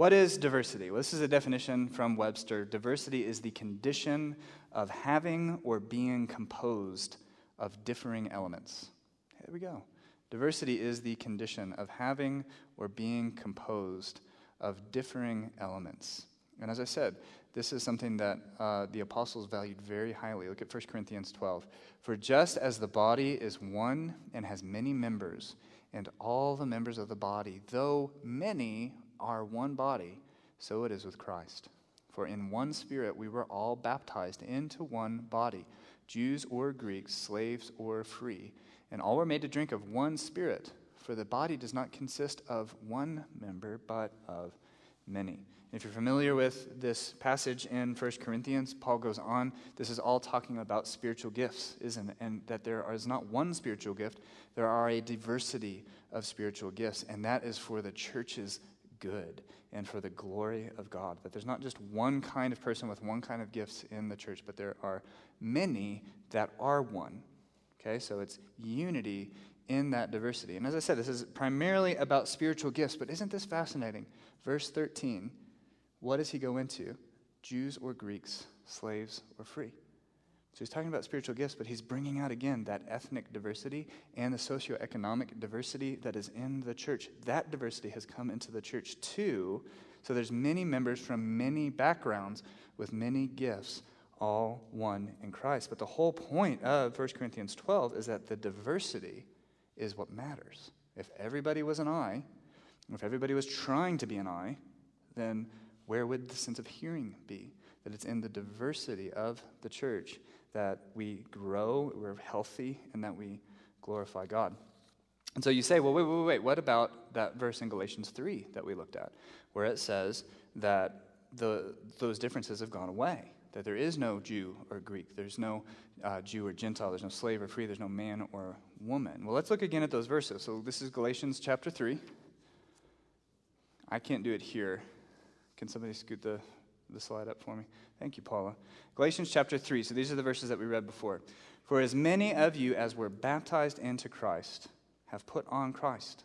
what is diversity? Well, this is a definition from Webster. Diversity is the condition of having or being composed of differing elements. There we go. Diversity is the condition of having or being composed of differing elements. And as I said, this is something that uh, the apostles valued very highly. Look at 1 Corinthians 12. For just as the body is one and has many members, and all the members of the body, though many, are one body, so it is with Christ. For in one spirit we were all baptized into one body, Jews or Greeks, slaves or free, and all were made to drink of one spirit. For the body does not consist of one member, but of many. If you're familiar with this passage in 1 Corinthians, Paul goes on. This is all talking about spiritual gifts, isn't it? And that there is not one spiritual gift, there are a diversity of spiritual gifts, and that is for the church's good and for the glory of God. That there's not just one kind of person with one kind of gifts in the church, but there are many that are one. Okay, so it's unity in that diversity. And as I said, this is primarily about spiritual gifts, but isn't this fascinating? Verse 13 what does he go into? Jews or Greeks, slaves or free. So he's talking about spiritual gifts, but he's bringing out again that ethnic diversity and the socioeconomic diversity that is in the church. That diversity has come into the church too. So there's many members from many backgrounds with many gifts, all one in Christ. But the whole point of 1 Corinthians 12 is that the diversity is what matters. If everybody was an eye, if everybody was trying to be an eye, then where would the sense of hearing be? That it's in the diversity of the church that we grow, we're healthy, and that we glorify God. And so you say, well, wait, wait, wait, wait, what about that verse in Galatians 3 that we looked at, where it says that the, those differences have gone away? That there is no Jew or Greek, there's no uh, Jew or Gentile, there's no slave or free, there's no man or woman. Well, let's look again at those verses. So this is Galatians chapter 3. I can't do it here can somebody scoot the, the slide up for me? Thank you, Paula. Galatians chapter 3. So these are the verses that we read before. For as many of you as were baptized into Christ have put on Christ.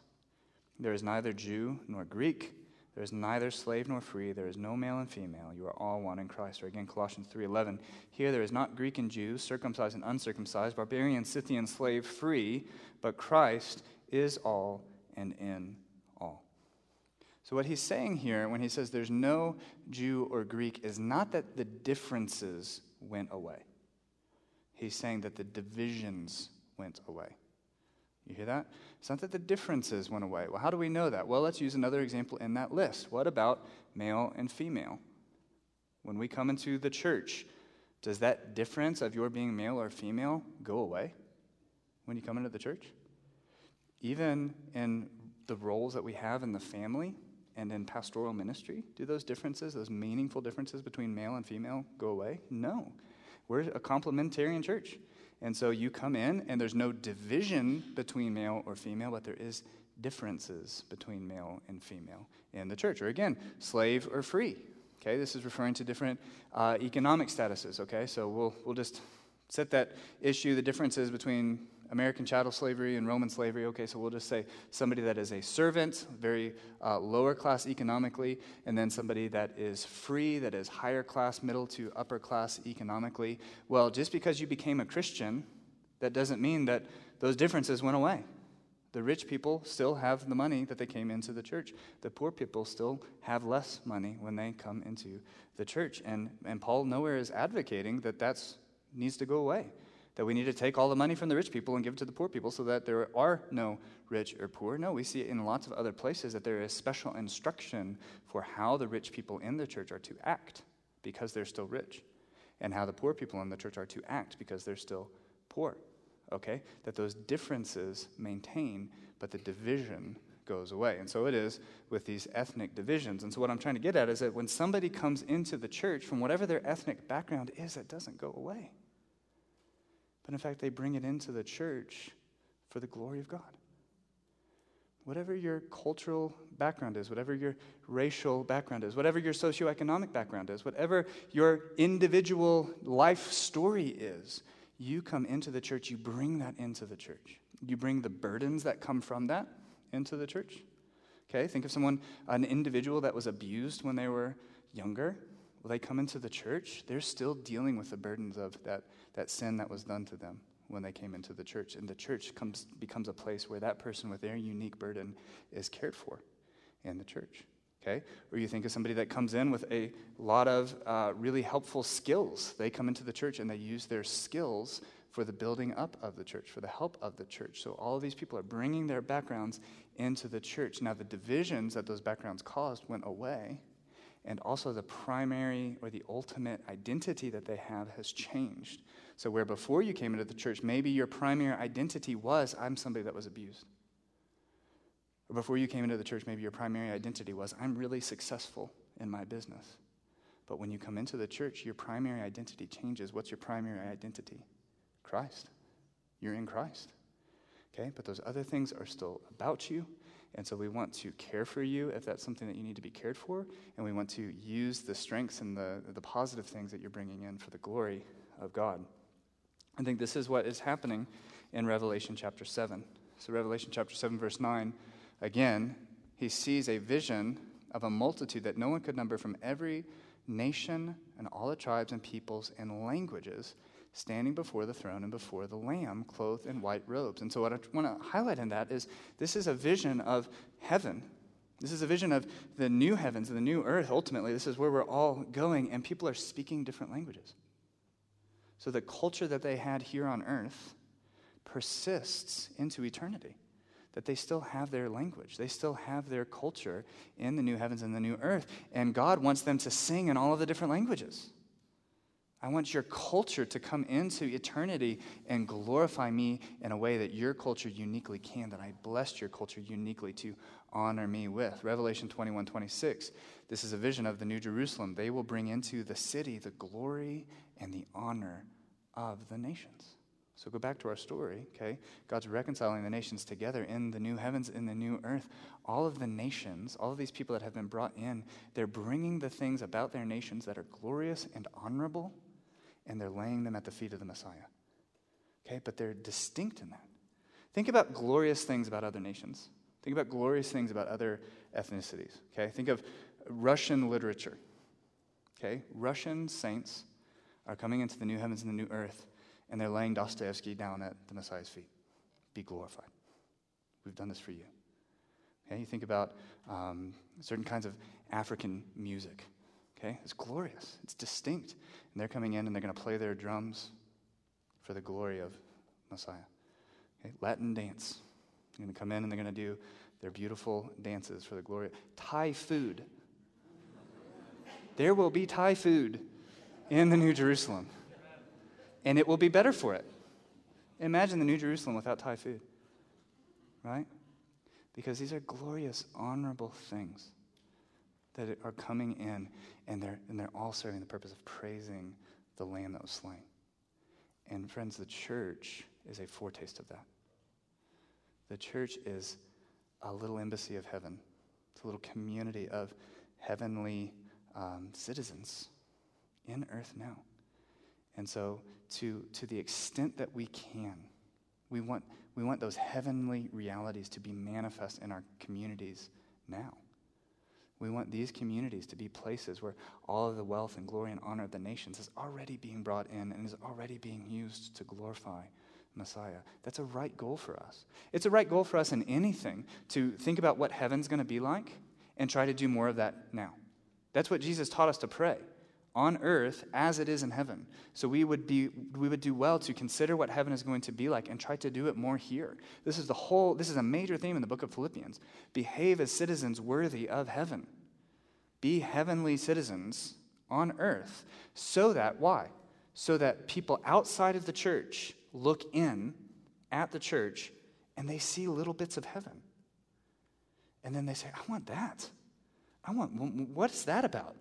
There is neither Jew nor Greek. There is neither slave nor free. There is no male and female. You are all one in Christ. Or again, Colossians 3.11. Here there is not Greek and Jew, circumcised and uncircumcised, barbarian, Scythian, slave, free, but Christ is all and in so, what he's saying here when he says there's no Jew or Greek is not that the differences went away. He's saying that the divisions went away. You hear that? It's not that the differences went away. Well, how do we know that? Well, let's use another example in that list. What about male and female? When we come into the church, does that difference of your being male or female go away when you come into the church? Even in the roles that we have in the family, and in pastoral ministry? Do those differences, those meaningful differences between male and female, go away? No. We're a complementarian church. And so you come in, and there's no division between male or female, but there is differences between male and female in the church. Or again, slave or free. Okay, this is referring to different uh, economic statuses. Okay, so we'll, we'll just set that issue, the differences between American chattel slavery and Roman slavery. Okay, so we'll just say somebody that is a servant, very uh, lower class economically, and then somebody that is free, that is higher class, middle to upper class economically. Well, just because you became a Christian, that doesn't mean that those differences went away. The rich people still have the money that they came into the church. The poor people still have less money when they come into the church. And, and Paul nowhere is advocating that that needs to go away that we need to take all the money from the rich people and give it to the poor people so that there are no rich or poor. No, we see it in lots of other places that there is special instruction for how the rich people in the church are to act because they're still rich, and how the poor people in the church are to act because they're still poor. Okay? That those differences maintain, but the division goes away. And so it is with these ethnic divisions. And so what I'm trying to get at is that when somebody comes into the church from whatever their ethnic background is, it doesn't go away but in fact, they bring it into the church for the glory of God. Whatever your cultural background is, whatever your racial background is, whatever your socioeconomic background is, whatever your individual life story is, you come into the church, you bring that into the church. You bring the burdens that come from that into the church. Okay, think of someone, an individual that was abused when they were younger. They come into the church? They're still dealing with the burdens of that, that sin that was done to them when they came into the church. And the church comes, becomes a place where that person with their unique burden is cared for in the church. Okay? Or you think of somebody that comes in with a lot of uh, really helpful skills. They come into the church and they use their skills for the building up of the church, for the help of the church. So all of these people are bringing their backgrounds into the church. Now, the divisions that those backgrounds caused went away, and also the primary or the ultimate identity that they have has changed. So, where before you came into the church, maybe your primary identity was, I'm somebody that was abused. Or before you came into the church, maybe your primary identity was, I'm really successful in my business. But when you come into the church, your primary identity changes. What's your primary identity? Christ. You're in Christ. Okay? But those other things are still about you. And so we want to care for you if that's something that you need to be cared for. And we want to use the strengths and the, the positive things that you're bringing in for the glory of God. I think this is what is happening in Revelation chapter 7. So, Revelation chapter 7, verse 9, again, he sees a vision of a multitude that no one could number from every nation and all the tribes and peoples and languages standing before the throne and before the Lamb, clothed in white robes. And so, what I want to highlight in that is this is a vision of heaven. This is a vision of the new heavens and the new earth. Ultimately, this is where we're all going, and people are speaking different languages. So, the culture that they had here on earth persists into eternity. That they still have their language, they still have their culture in the new heavens and the new earth. And God wants them to sing in all of the different languages. I want your culture to come into eternity and glorify me in a way that your culture uniquely can, that I blessed your culture uniquely to honor me with. Revelation 21 26. This is a vision of the New Jerusalem. They will bring into the city the glory and the honor of the nations. So go back to our story, okay? God's reconciling the nations together in the new heavens, in the new earth. All of the nations, all of these people that have been brought in, they're bringing the things about their nations that are glorious and honorable and they're laying them at the feet of the Messiah. Okay, but they're distinct in that. Think about glorious things about other nations. Think about glorious things about other ethnicities. Okay, think of Russian literature. Okay, Russian saints are coming into the new heavens and the new earth, and they're laying Dostoevsky down at the Messiah's feet. Be glorified. We've done this for you. Okay, you think about um, certain kinds of African music. Okay? It's glorious, it's distinct. And they're coming in and they're going to play their drums for the glory of Messiah. Okay? Latin dance. They're going to come in and they're going to do their beautiful dances for the glory. Thai food. There will be Thai food in the New Jerusalem. And it will be better for it. Imagine the New Jerusalem without Thai food. Right? Because these are glorious, honorable things that are coming in, and they're, and they're all serving the purpose of praising the Lamb that was slain. And friends, the church is a foretaste of that. The church is a little embassy of heaven, it's a little community of heavenly um, citizens in earth now. And so, to, to the extent that we can, we want, we want those heavenly realities to be manifest in our communities now. We want these communities to be places where all of the wealth and glory and honor of the nations is already being brought in and is already being used to glorify Messiah. That's a right goal for us. It's a right goal for us in anything to think about what heaven's going to be like and try to do more of that now. That's what Jesus taught us to pray on earth as it is in heaven. So we would, be, we would do well to consider what heaven is going to be like and try to do it more here. This is the whole, this is a major theme in the book of Philippians. Behave as citizens worthy of heaven. Be heavenly citizens on earth. So that, why? So that people outside of the church look in at the church and they see little bits of heaven. And then they say, I want that. I want, what's that about?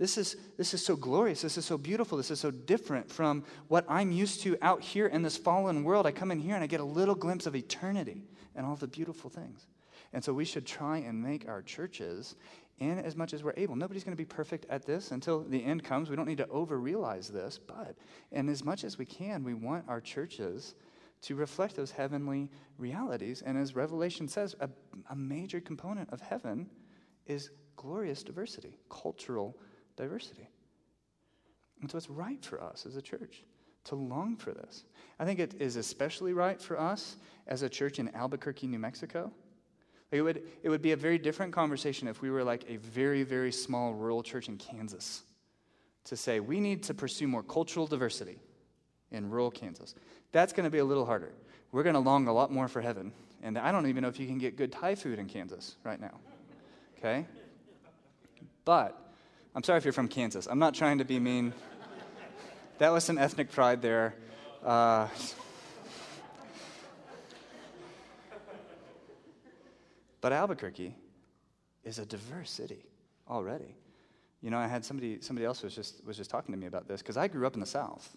This is, this is so glorious. This is so beautiful. This is so different from what I'm used to out here in this fallen world. I come in here and I get a little glimpse of eternity and all the beautiful things. And so we should try and make our churches in as much as we're able. Nobody's going to be perfect at this until the end comes. We don't need to over realize this, but in as much as we can, we want our churches to reflect those heavenly realities. And as Revelation says, a, a major component of heaven is glorious diversity, cultural diversity. And so it's right for us as a church to long for this. I think it is especially right for us as a church in Albuquerque, New Mexico. It would, it would be a very different conversation if we were like a very, very small rural church in Kansas to say we need to pursue more cultural diversity in rural Kansas. That's going to be a little harder. We're going to long a lot more for heaven. And I don't even know if you can get good Thai food in Kansas right now. Okay? But I'm sorry if you're from Kansas. I'm not trying to be mean. That was some ethnic pride there. Uh, but Albuquerque is a diverse city already. You know, I had somebody, somebody else was just, was just talking to me about this because I grew up in the South.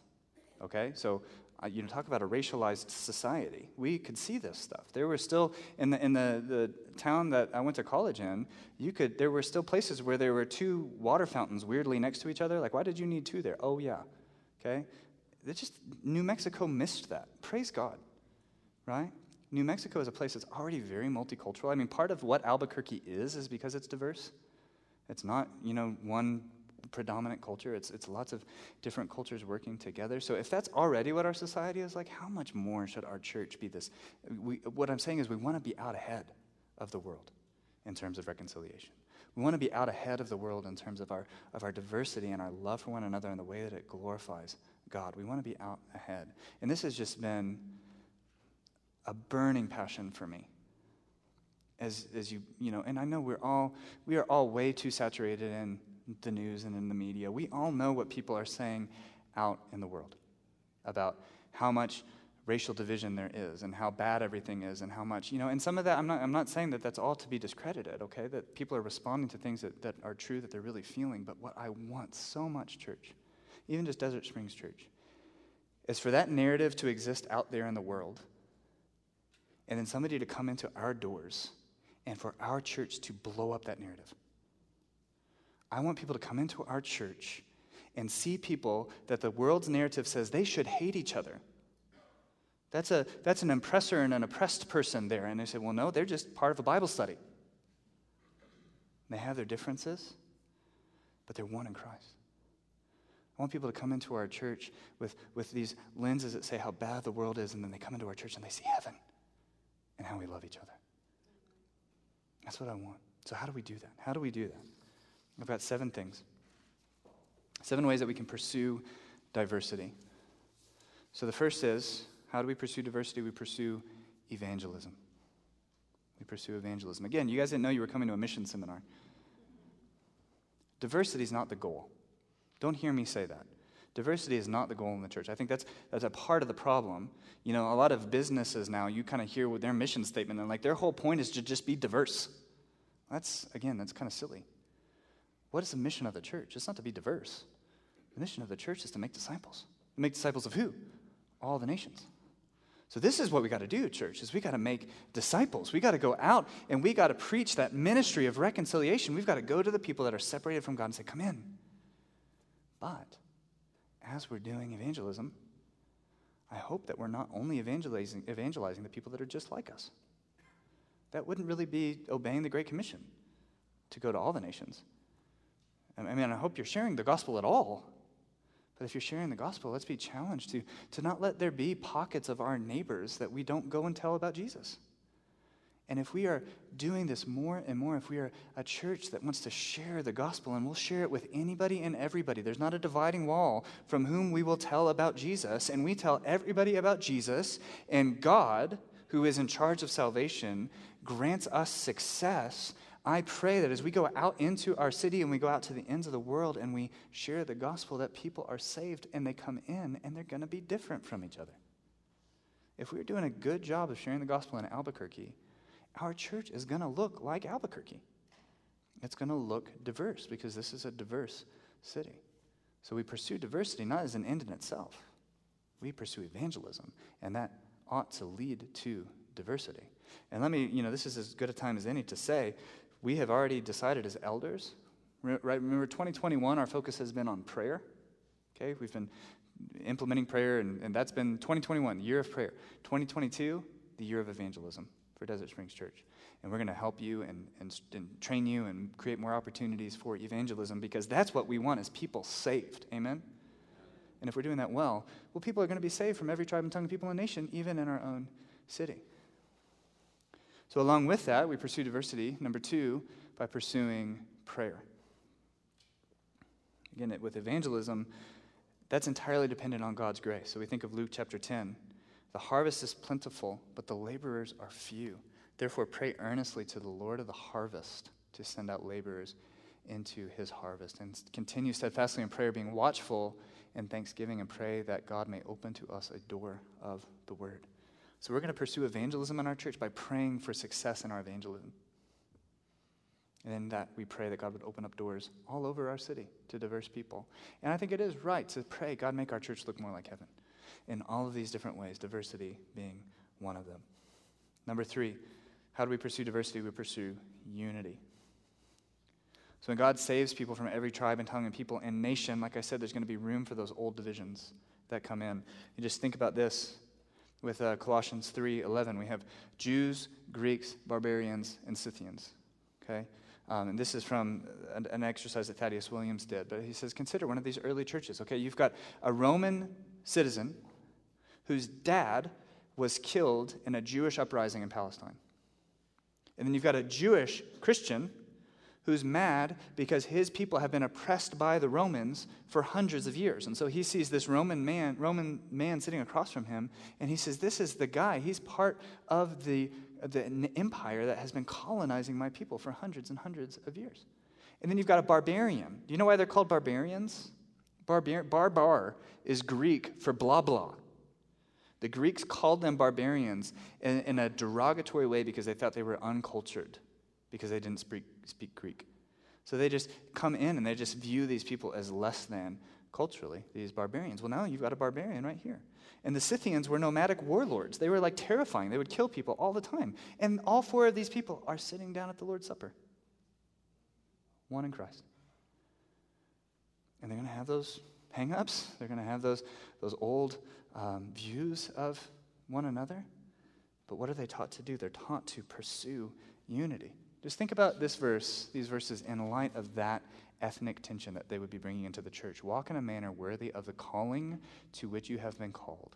Okay? So, Uh, you know, talk about a racialized society. We could see this stuff. There were still, in the, in the, the town that I went to college in, you could, there were still places where there were two water fountains weirdly next to each other. Like, why did you need two there? Oh, yeah. Okay? It just, New Mexico missed that. Praise God. Right? New Mexico is a place that's already very multicultural. I mean, part of what Albuquerque is, is because it's diverse. It's not, you know, one predominant culture. It's, it's lots of different cultures working together. So if that's already what our society is like, how much more should our church be this? We, what I'm saying is we want to be out ahead of the world in terms of reconciliation. We want to be out ahead of the world in terms of our, of our diversity and our love for one another and the way that it glorifies God. We want to be out ahead. And this has just been a burning passion for me as, as you, you know, and I know we're all, we are all way too saturated in the news and in the media. We all know what people are saying out in the world about how much racial division there is and how bad everything is and how much, you know, and some of that, I'm not, I'm not saying that that's all to be discredited, okay? That people are responding to things that, that are true, that they're really feeling. But what I want so much, church, even just Desert Springs Church, is for that narrative to exist out there in the world and then somebody to come into our doors and for our church to blow up that narrative. I want people to come into our church and see people that the world's narrative says they should hate each other. That's, a, that's an oppressor and an oppressed person there. And they say, well, no, they're just part of a Bible study. They have their differences, but they're one in Christ. I want people to come into our church with, with these lenses that say how bad the world is, and then they come into our church and they see heaven and how we love each other. That's what I want. So, how do we do that? How do we do that? I've got seven things. Seven ways that we can pursue diversity. So, the first is how do we pursue diversity? We pursue evangelism. We pursue evangelism. Again, you guys didn't know you were coming to a mission seminar. Diversity is not the goal. Don't hear me say that. Diversity is not the goal in the church. I think that's, that's a part of the problem. You know, a lot of businesses now, you kind of hear their mission statement, and like their whole point is to just be diverse. That's, again, that's kind of silly. What is the mission of the church? It's not to be diverse. The mission of the church is to make disciples. Make disciples of who? All the nations. So this is what we got to do, church, is we got to make disciples. We got to go out and we got to preach that ministry of reconciliation. We've got to go to the people that are separated from God and say, "Come in." But as we're doing evangelism, I hope that we're not only evangelizing, evangelizing the people that are just like us. That wouldn't really be obeying the Great Commission to go to all the nations. I mean, I hope you're sharing the gospel at all. But if you're sharing the gospel, let's be challenged to, to not let there be pockets of our neighbors that we don't go and tell about Jesus. And if we are doing this more and more, if we are a church that wants to share the gospel, and we'll share it with anybody and everybody, there's not a dividing wall from whom we will tell about Jesus, and we tell everybody about Jesus, and God, who is in charge of salvation, grants us success. I pray that as we go out into our city and we go out to the ends of the world and we share the gospel, that people are saved and they come in and they're going to be different from each other. If we're doing a good job of sharing the gospel in Albuquerque, our church is going to look like Albuquerque. It's going to look diverse because this is a diverse city. So we pursue diversity not as an end in itself, we pursue evangelism, and that ought to lead to diversity. And let me, you know, this is as good a time as any to say we have already decided as elders, right? Remember, 2021, our focus has been on prayer. Okay, we've been implementing prayer, and, and that's been 2021, the year of prayer. 2022, the year of evangelism for Desert Springs Church. And we're going to help you and, and, and, train you and create more opportunities for evangelism because that's what we want is people saved. Amen? And if we're doing that well, well, people are going to be saved from every tribe and tongue people and nation, even in our own city. So, along with that, we pursue diversity, number two, by pursuing prayer. Again, with evangelism, that's entirely dependent on God's grace. So we think of Luke chapter 10. The harvest is plentiful, but the laborers are few. Therefore, pray earnestly to the Lord of the harvest to send out laborers into his harvest. And continue steadfastly in prayer, being watchful in thanksgiving, and pray that God may open to us a door of the word. So we're going to pursue evangelism in our church by praying for success in our evangelism. And in that, we pray that God would open up doors all over our city to diverse people. And I think it is right to pray, God, make our church look more like heaven in all of these different ways, diversity being one of them. Number three, how do we pursue diversity? We pursue unity. So when God saves people from every tribe and tongue and people and nation, like I said, there's going to be room for those old divisions that come in. You just think about this with uh, Colossians 3:11. We have Jews, Greeks, barbarians, and Scythians. Okay? Um, and this is from an, an, exercise that Thaddeus Williams did. But he says, consider one of these early churches. Okay, you've got a Roman citizen whose dad was killed in a Jewish uprising in Palestine. And then you've got a Jewish Christian who's mad because his people have been oppressed by the Romans for hundreds of years. And so he sees this Roman man, Roman man sitting across from him, and he says, This is the guy. He's part of the, the empire that has been colonizing my people for hundreds and hundreds of years. And then you've got a barbarian. Do you know why they're called barbarians? Barbar, barbar is Greek for blah blah. The Greeks called them barbarians in, in a derogatory way because they thought they were uncultured because they didn't speak, speak Greek. So they just come in and they just view these people as less than culturally, these barbarians. Well, now you've got a barbarian right here. And the Scythians were nomadic warlords. They were like terrifying. They would kill people all the time. And all four of these people are sitting down at the Lord's Supper. One in Christ. And they're going to have those hang ups. They're going to have those, those old um, views of one another. But what are they taught to do? They're taught to pursue unity. Just think about this verse, these verses, in light of that ethnic tension that they would be bringing into the church. Walk in a manner worthy of the calling to which you have been called,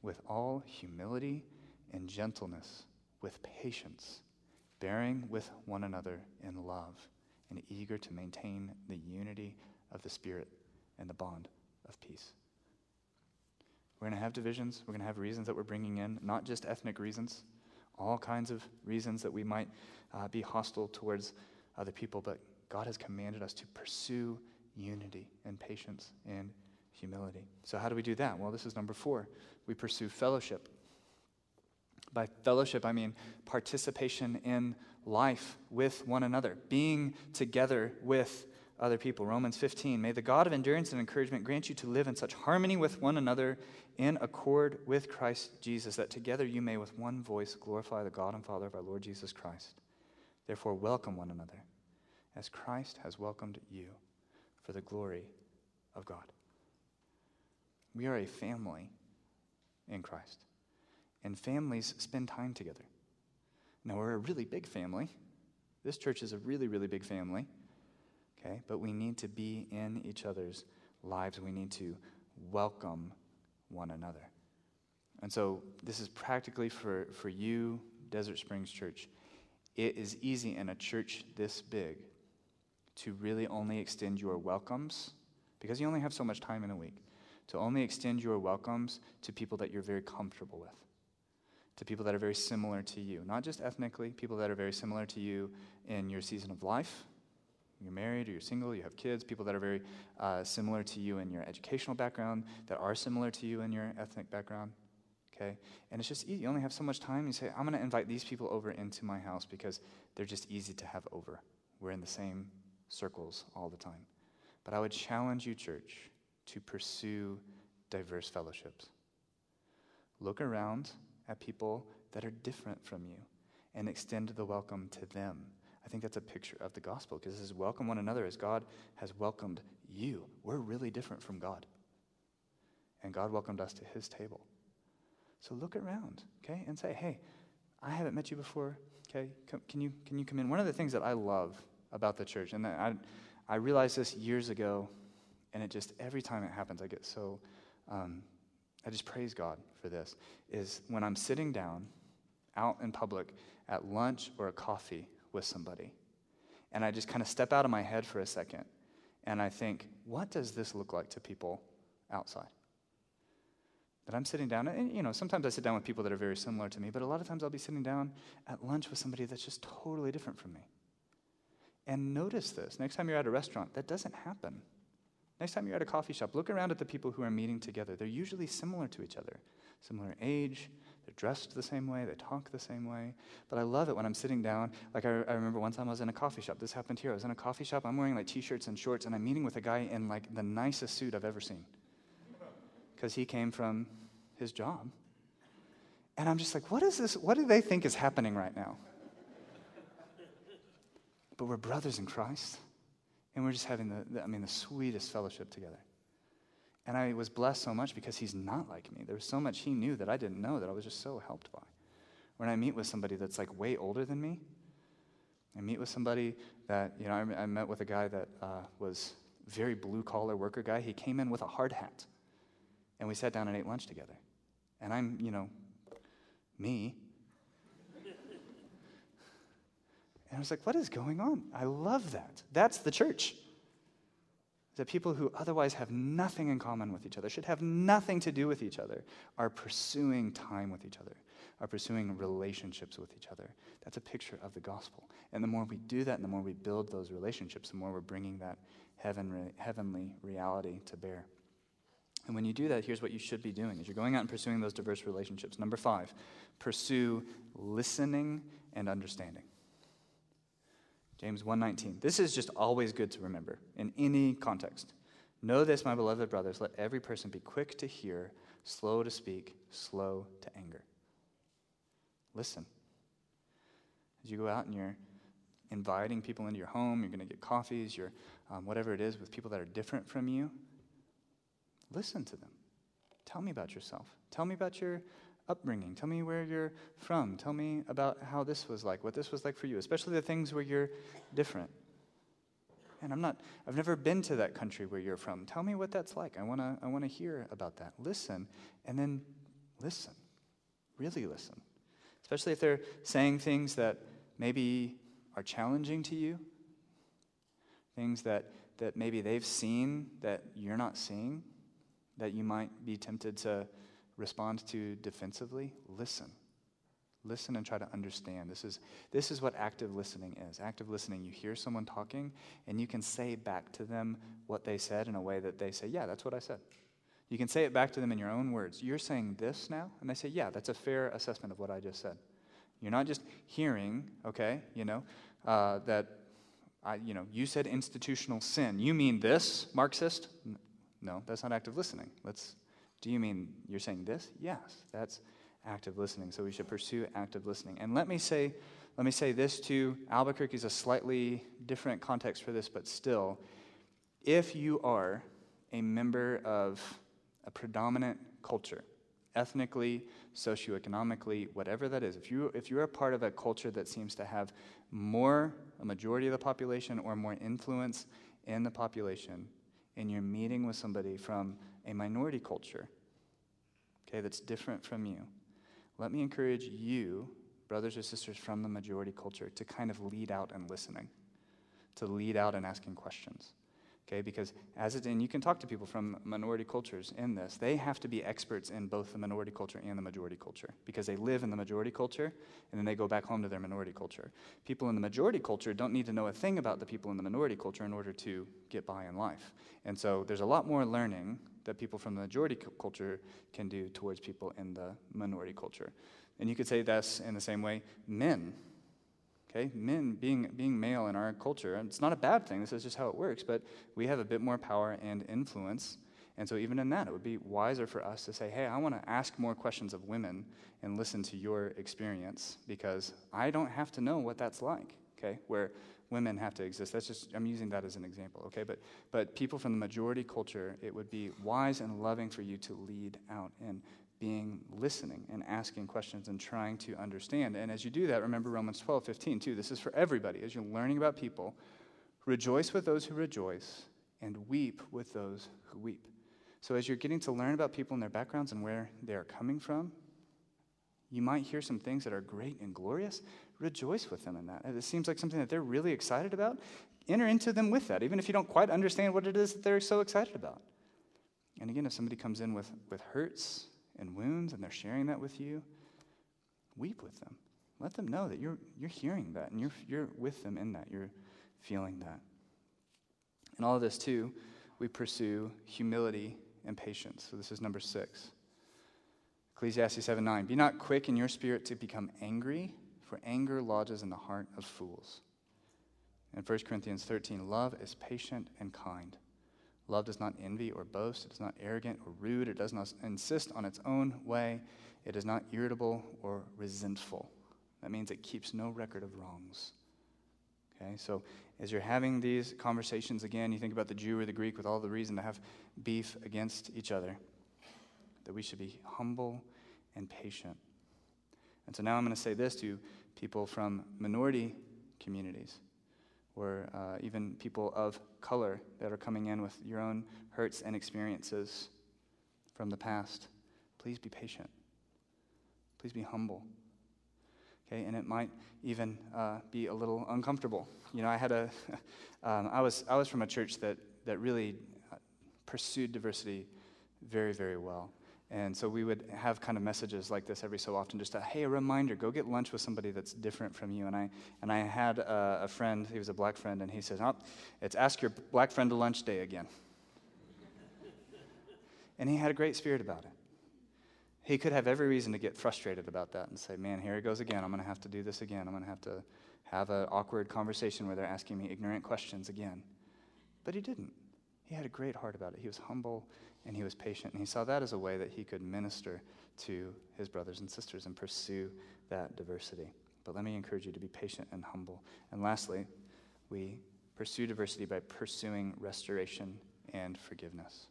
with all humility and gentleness, with patience, bearing with one another in love, and eager to maintain the unity of the Spirit and the bond of peace. We're going to have divisions. We're going to have reasons that we're bringing in, not just ethnic reasons, all kinds of reasons that we might uh, be hostile towards other people, but God has commanded us to pursue unity and patience and humility. So, how do we do that? Well, this is number four. We pursue fellowship. By fellowship, I mean participation in life with one another, being together with other people. Romans 15 May the God of endurance and encouragement grant you to live in such harmony with one another in accord with Christ Jesus, that together you may with one voice glorify the God and Father of our Lord Jesus Christ. Therefore, welcome one another as Christ has welcomed you for the glory of God. We are a family in Christ, and families spend time together. Now, we're a really big family. This church is a really, really big family, okay? But we need to be in each other's lives. We need to welcome one another. And so, this is practically for, for you, Desert Springs Church it is easy in a church this big to really only extend your welcomes, because you only have so much time in a week, to only extend your welcomes to people that you're very comfortable with, to people that are very similar to you. Not just ethnically, people that are very similar to you in your season of life. You're married or you're single, you have kids, people that are very uh, similar to you in your educational background, that are similar to you in your ethnic background okay? And it's just easy. You only have so much time. You say, I'm going to invite these people over into my house because they're just easy to have over. We're in the same circles all the time. But I would challenge you, church, to pursue diverse fellowships. Look around at people that are different from you and extend the welcome to them. I think that's a picture of the gospel because this is welcome one another as God has welcomed you. We're really different from God. and God welcomed us to his table. So look around, okay, and say, hey, I haven't met you before, okay? Can, you, can you come in? One of the things that I love about the church, and I, I realized this years ago, and it just, every time it happens, I get so, um, I just praise God for this, is when I'm sitting down out in public at lunch or a coffee with somebody, and I just kind of step out of my head for a second, and I think, what does this look like to people outside? that I'm sitting down, and you know, sometimes I sit down with people that are very similar to me, but a lot of times I'll be sitting down at lunch with somebody that's just totally different from me. And notice this next time you're at a restaurant, that doesn't happen. Next time you're at a coffee shop, look around at the people who are meeting together. They're usually similar to each other, similar age, they're dressed the same way, they talk the same way. But I love it when I'm sitting down. Like, I, I remember one time I was in a coffee shop. This happened here. I was in a coffee shop, I'm wearing like t shirts and shorts, and I'm meeting with a guy in like the nicest suit I've ever seen because he came from his job. And I'm just like, what is this? What do they think is happening right now? But we're brothers in Christ, and we're just having the, the, I mean, the sweetest fellowship together. And I was blessed so much because he's not like me. There was so much he knew that I didn't know that I was just so helped by. When I meet with somebody that's like way older than me, I meet with somebody that, you know, I, I met with a guy that uh, was very blue collar worker guy. He came in with a hard hat, and we sat down and ate lunch together. And I'm, you know, me. And I was like, what is going on? I love that. That's the church. That people who otherwise have nothing in common with each other, should have nothing to do with each other, are pursuing time with each other, are pursuing relationships with each other. That's a picture of the gospel. And the more we do that and the more we build those relationships, the more we're bringing that heavenly, heavenly reality to bear. And when you do that, here's what you should be doing is you're going out and pursuing those diverse relationships. Number 5, pursue listening and understanding. James 1:19. This is just always good to remember in any context. Know this, my beloved brothers, let every person be quick to hear, slow to speak, slow to anger. Listen. As you go out and you're inviting people into your home, you're going to get coffees, you're um, whatever it is with people that are different from you, Listen to them. Tell me about yourself. Tell me about your upbringing. Tell me where you're from. Tell me about how this was like, what this was like for you, especially the things where you're different. And I'm not, I've never been to that country where you're from. Tell me what that's like. I want to I wanna hear about that. Listen, and then listen. Really listen. Especially if they're saying things that maybe are challenging to you, things that, that maybe they've seen that you're not seeing that you might be tempted to respond to defensively, listen. Listen and try to understand. This is, this is what active listening is. Active listening, you hear someone talking, and you can say back to them what they said in a way that they say, Yeah, that's what I said. You can say it back to them in your own words. You're saying this now? And they say, Yeah, that's a fair assessment of what I just said. You're not just hearing, okay, you know, uh, that, I, you know, you said institutional sin. You mean this, Marxist? No, that's not active listening. Let's, do you mean you're saying this? Yes, that's active listening. So we should pursue active listening. And let me say, let me say this too. Albuquerque is a slightly different context for this, but still, if you are a member of a predominant culture, ethnically, socioeconomically, whatever that is, if you if you're a part of a culture that seems to have more a majority of the population or more influence in the population, and you're meeting with somebody from a minority culture, okay, that's different from you, let me encourage you, brothers or sisters from the majority culture, to kind of lead out in listening, to lead out in asking questions okay? Because as it and you can talk to people from minority cultures in this. They have to be experts in both the minority culture and the majority culture because they live in the majority culture and then they go back home to their minority culture. People in the majority culture don't need to know a thing about the people in the minority culture in order to get by in life. And so there's a lot more learning that people from the majority culture can do towards people in the minority culture. And you could say this in the same way men Okay, men being being male in our culture, it's not a bad thing. This is just how it works. But we have a bit more power and influence, and so even in that, it would be wiser for us to say, "Hey, I want to ask more questions of women and listen to your experience because I don't have to know what that's like." Okay, where women have to exist. That's just, I'm using that as an example, okay? But, but people from the majority culture, it would be wise and loving for you to lead out in being listening and asking questions and trying to understand. And as you do that, remember Romans 12, 15, too. This is for everybody. As you're learning about people, rejoice with those who rejoice and weep with those who weep. So as you're getting to learn about people and their backgrounds and where they are coming from, you might hear some things that are great and glorious. Rejoice with them in that. If it seems like something that they're really excited about. Enter into them with that, even if you don't quite understand what it is that they're so excited about. And again, if somebody comes in with, with hurts and wounds and they're sharing that with you, weep with them. Let them know that you're, you're hearing that and you're, you're with them in that. You're feeling that. And all of this, too, we pursue humility and patience. So this is number six. Ecclesiastes 7 9. Be not quick in your spirit to become angry, for anger lodges in the heart of fools. And 1 Corinthians 13, love is patient and kind. Love does not envy or boast. It is not arrogant or rude. It does not insist on its own way. It is not irritable or resentful. That means it keeps no record of wrongs. Okay, so as you're having these conversations again, you think about the Jew or the Greek with all the reason to have beef against each other, that we should be humble and patient. And so now I'm going to say this to people from minority communities or uh, even people of color that are coming in with your own hurts and experiences from the past. Please be patient. Please be humble. Okay, and it might even uh, be a little uncomfortable. You know, I had a, um, I was I was from a church that that really uh, pursued diversity very very well. And so we would have kind of messages like this every so often, just a hey, a reminder, go get lunch with somebody that's different from you. And I and I had a, a friend, he was a black friend, and he says, "Oh, it's ask your black friend to lunch day again." and he had a great spirit about it. He could have every reason to get frustrated about that and say, "Man, here it goes again. I'm going to have to do this again. I'm going to have to have an awkward conversation where they're asking me ignorant questions again." But he didn't. He had a great heart about it. He was humble and he was patient. And he saw that as a way that he could minister to his brothers and sisters and pursue that diversity. But let me encourage you to be patient and humble. And lastly, we pursue diversity by pursuing restoration and forgiveness.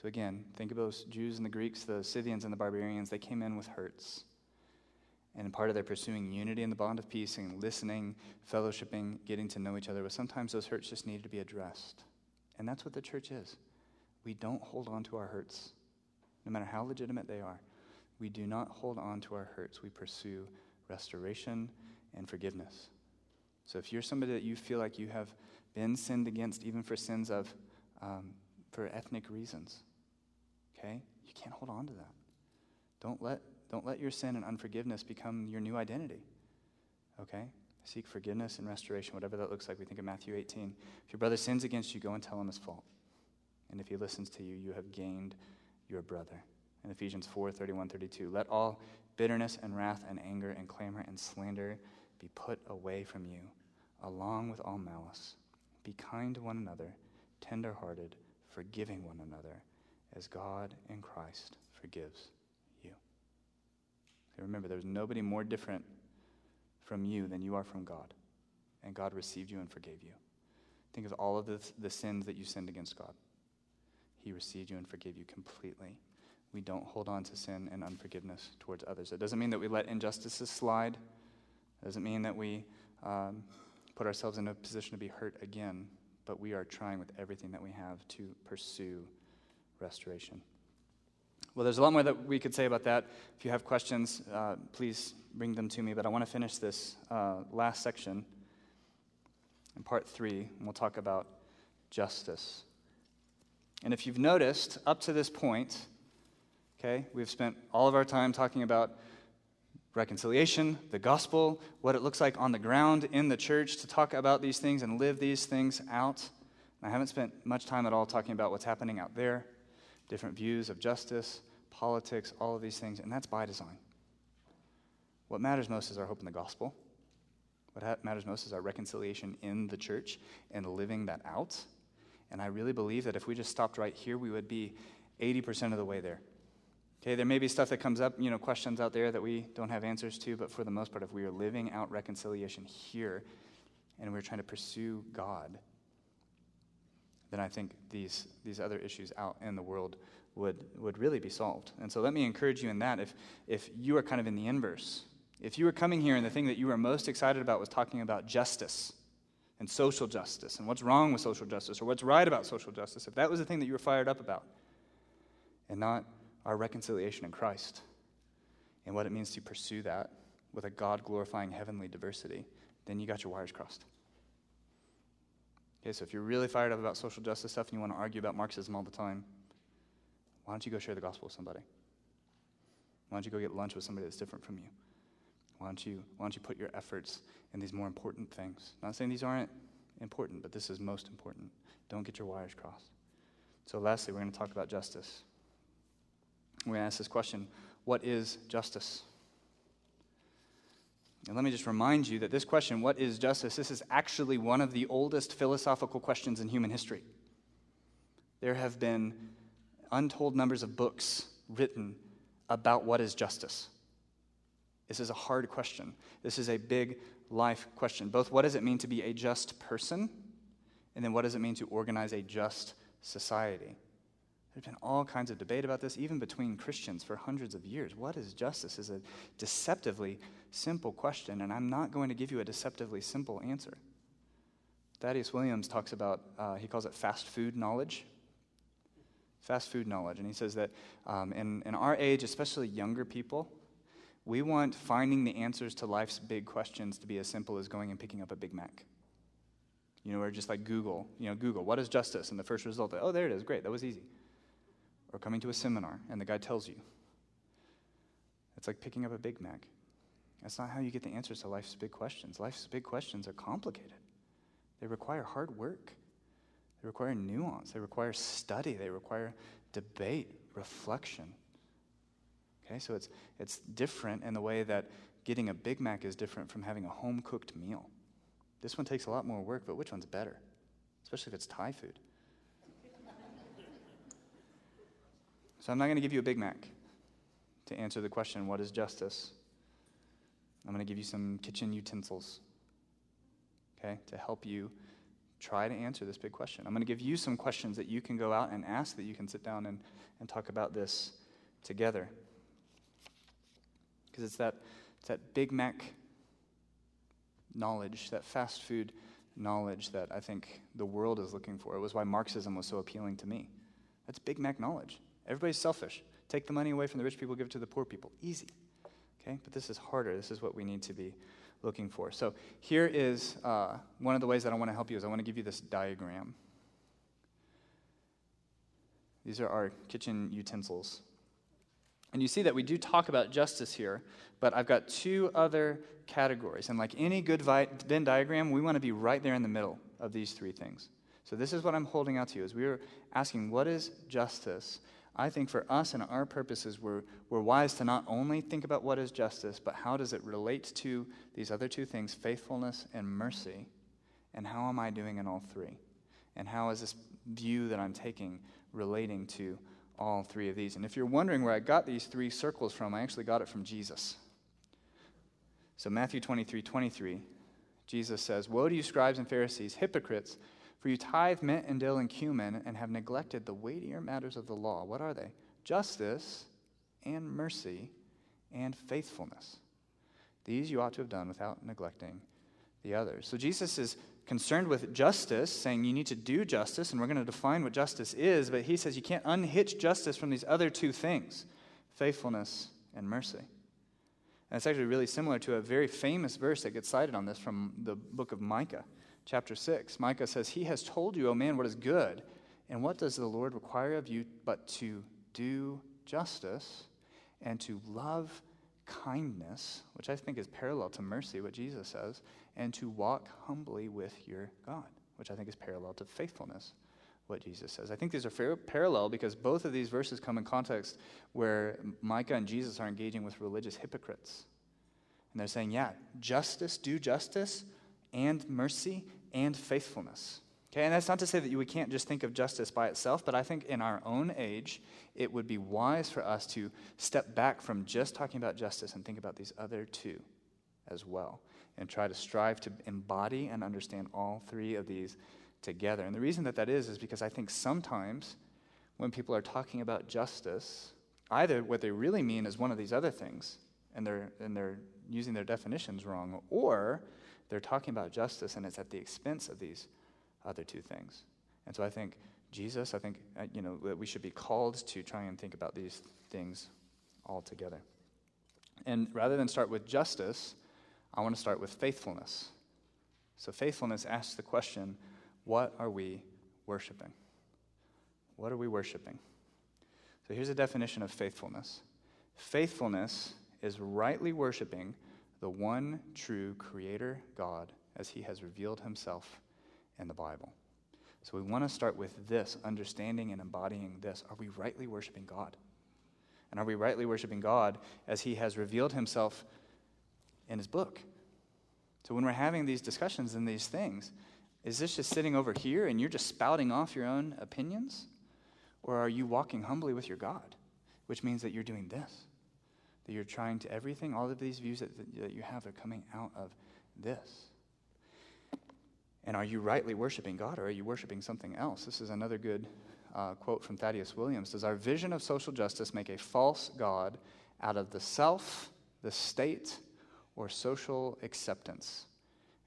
So again, think of those Jews and the Greeks, the Scythians and the barbarians. They came in with hurts. And part of their pursuing unity in the bond of peace and listening, fellowshipping, getting to know each other was sometimes those hurts just needed to be addressed. And that's what the church is. We don't hold on to our hurts, no matter how legitimate they are. We do not hold on to our hurts. We pursue restoration and forgiveness. So if you're somebody that you feel like you have been sinned against, even for sins of, um, for ethnic reasons, okay, you can't hold on to that. Don't let, don't let your sin and unforgiveness become your new identity, okay? Seek forgiveness and restoration, whatever that looks like. We think of Matthew 18. If your brother sins against you, go and tell him his fault. And if he listens to you, you have gained your brother. In Ephesians 4 31, 32, let all bitterness and wrath and anger and clamor and slander be put away from you, along with all malice. Be kind to one another, tenderhearted, forgiving one another, as God in Christ forgives you. Okay, remember, there's nobody more different from you than you are from God. And God received you and forgave you. Think of all of the, the sins that you sinned against God. He received you and forgave you completely. We don't hold on to sin and unforgiveness towards others. It doesn't mean that we let injustices slide. It doesn't mean that we um, put ourselves in a position to be hurt again. But we are trying with everything that we have to pursue restoration. Well, there's a lot more that we could say about that. If you have questions, uh, please bring them to me. But I want to finish this uh, last section in part three, and we'll talk about justice. And if you've noticed, up to this point, okay, we've spent all of our time talking about reconciliation, the gospel, what it looks like on the ground in the church to talk about these things and live these things out. I haven't spent much time at all talking about what's happening out there different views of justice, politics, all of these things, and that's by design. What matters most is our hope in the gospel. What matters most is our reconciliation in the church and living that out. And I really believe that if we just stopped right here, we would be 80% of the way there. Okay, there may be stuff that comes up, you know, questions out there that we don't have answers to, but for the most part, if we are living out reconciliation here and we're trying to pursue God, then I think these, these other issues out in the world would, would really be solved. And so let me encourage you in that. If, if you are kind of in the inverse, if you were coming here and the thing that you were most excited about was talking about justice and social justice and what's wrong with social justice or what's right about social justice, if that was the thing that you were fired up about, and not our reconciliation in Christ and what it means to pursue that with a God glorifying heavenly diversity, then you got your wires crossed. Okay, so if you're really fired up about social justice stuff and you want to argue about Marxism all the time, why don't you go share the gospel with somebody? Why don't you go get lunch with somebody that's different from you? Why don't you, why don't you put your efforts in these more important things? Not saying these aren't important, but this is most important. Don't get your wires crossed. So, lastly, we're going to talk about justice. We're going to ask this question What is justice? And let me just remind you that this question, what is justice, this is actually one of the oldest philosophical questions in human history. There have been untold numbers of books written about what is justice. This is a hard question. This is a big life question. Both what does it mean to be a just person, and then what does it mean to organize a just society? There's been all kinds of debate about this, even between Christians for hundreds of years. What is justice is a deceptively simple question, and I'm not going to give you a deceptively simple answer. Thaddeus Williams talks about, uh, he calls it fast food knowledge. Fast food knowledge. And he says that um, in, in our age, especially younger people, we want finding the answers to life's big questions to be as simple as going and picking up a Big Mac. You know, or just like Google, you know, Google, what is justice? And the first result, oh, there it is, great, that was easy or coming to a seminar and the guy tells you. It's like picking up a Big Mac. That's not how you get the answers to life's big questions. Life's big questions are complicated, they require hard work, they require nuance, they require study, they require debate, reflection. Okay, so it's, it's different in the way that getting a Big Mac is different from having a home cooked meal. This one takes a lot more work, but which one's better? Especially if it's Thai food. So I'm not going to give you a Big Mac to answer the question, what is justice? I'm going to give you some kitchen utensils, okay, to help you try to answer this big question. I'm going to give you some questions that you can go out and ask, that you can sit down and, and talk about this together. Because it's that, it's that Big Mac knowledge, that fast food knowledge that I think the world is looking for. It was why Marxism was so appealing to me. That's Big Mac knowledge. Everybody's selfish. Take the money away from the rich people, give it to the poor people. Easy. Okay? But this is harder. This is what we need to be looking for. So here is uh, one of the ways that I want to help you is I want to give you this diagram. These are our kitchen utensils. And you see that we do talk about justice here, but I've got two other categories. And like any good Venn diagram, we want to be right there in the middle of these three things. So this is what I'm holding out to you is we are asking what is justice? I think for us and our purposes, we're, we're wise to not only think about what is justice, but how does it relate to these other two things, faithfulness and mercy? And how am I doing in all three? And how is this view that I'm taking relating to all three of these? And if you're wondering where I got these three circles from, I actually got it from Jesus. So, Matthew 23 23, Jesus says, Woe to you, scribes and Pharisees, hypocrites! For you tithe mint and dill and cumin and have neglected the weightier matters of the law. What are they? Justice and mercy and faithfulness. These you ought to have done without neglecting the others. So Jesus is concerned with justice, saying you need to do justice, and we're going to define what justice is, but he says you can't unhitch justice from these other two things faithfulness and mercy. And it's actually really similar to a very famous verse that gets cited on this from the book of Micah chapter 6. Micah says, He has told you, O man, what is good. And what does the Lord require of you but to do justice and to love kindness, which I think is parallel to mercy, what Jesus says, and to walk humbly with your God, which I think is parallel to faithfulness, what Jesus says. I think these are parallel because both of these verses come in context where Micah and Jesus are engaging with religious hypocrites. And they're saying, yeah, justice, do justice, and mercy and faithfulness. Okay, and that's not to say that we can't just think of justice by itself, but I think in our own age, it would be wise for us to step back from just talking about justice and think about these other two as well, and try to strive to embody and understand all three of these together. And the reason that that is, is because I think sometimes when people are talking about justice, either what they really mean is one of these other things, and they're, and they're using their definitions wrong, or they're talking about justice and it's at the expense of these other two things. And so I think Jesus, I think, uh, you know, that we should be called to try and think about these things all together. And rather than start with justice, I want to start with faithfulness. So faithfulness asks the question what are we worshiping? What are we worshiping? So here's a definition of faithfulness faithfulness is rightly worshiping the one true Creator God as He has revealed Himself in the Bible. So we want to start with this, understanding and embodying this. Are we rightly worshiping God? And are we rightly worshiping God as He has revealed Himself in His book? So when we're having these discussions and these things, is this just sitting over here and you're just spouting off your own opinions? Or are you walking humbly with your God? Which means that you're doing this, that you're trying to everything, all of these views that, that you have are coming out of this. And are you rightly worshiping God or are you worshiping something else? This is another good uh, quote from Thaddeus Williams Does our vision of social justice make a false God out of the self, the state, or social acceptance?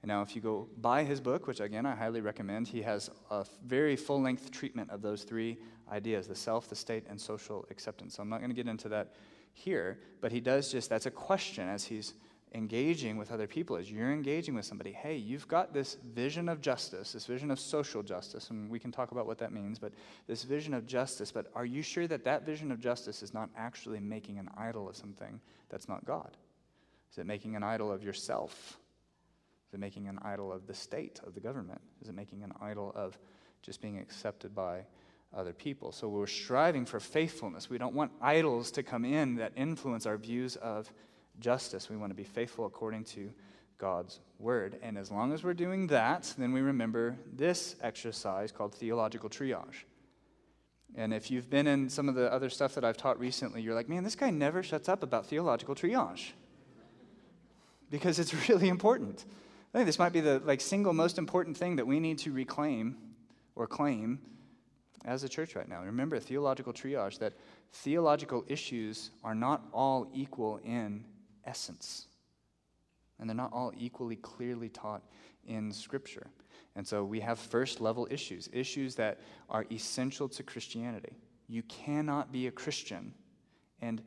And now, if you go buy his book, which again I highly recommend, he has a very full length treatment of those three ideas the self, the state, and social acceptance. So I'm not going to get into that here, but he does just, that's a question as he's engaging with other people as you're engaging with somebody hey you've got this vision of justice this vision of social justice and we can talk about what that means but this vision of justice but are you sure that that vision of justice is not actually making an idol of something that's not god? Is it making an idol of yourself? Is it making an idol of the state of the government? Is it making an idol of just being accepted by other people so we're striving for faithfulness we don't want idols to come in that influence our views of justice. We want to be faithful according to God's word. And as long as we're doing that, then we remember this exercise called theological triage. And if you've been in some of the other stuff that I've taught recently, you're like, man, this guy never shuts up about theological triage. Because it's really important. I think this might be the like single most important thing that we need to reclaim or claim as a church right now. Remember theological triage that theological issues are not all equal in essence. And they're not all equally clearly taught in Scripture. And so we have first level issues, issues that are essential to Christianity. You cannot be a Christian and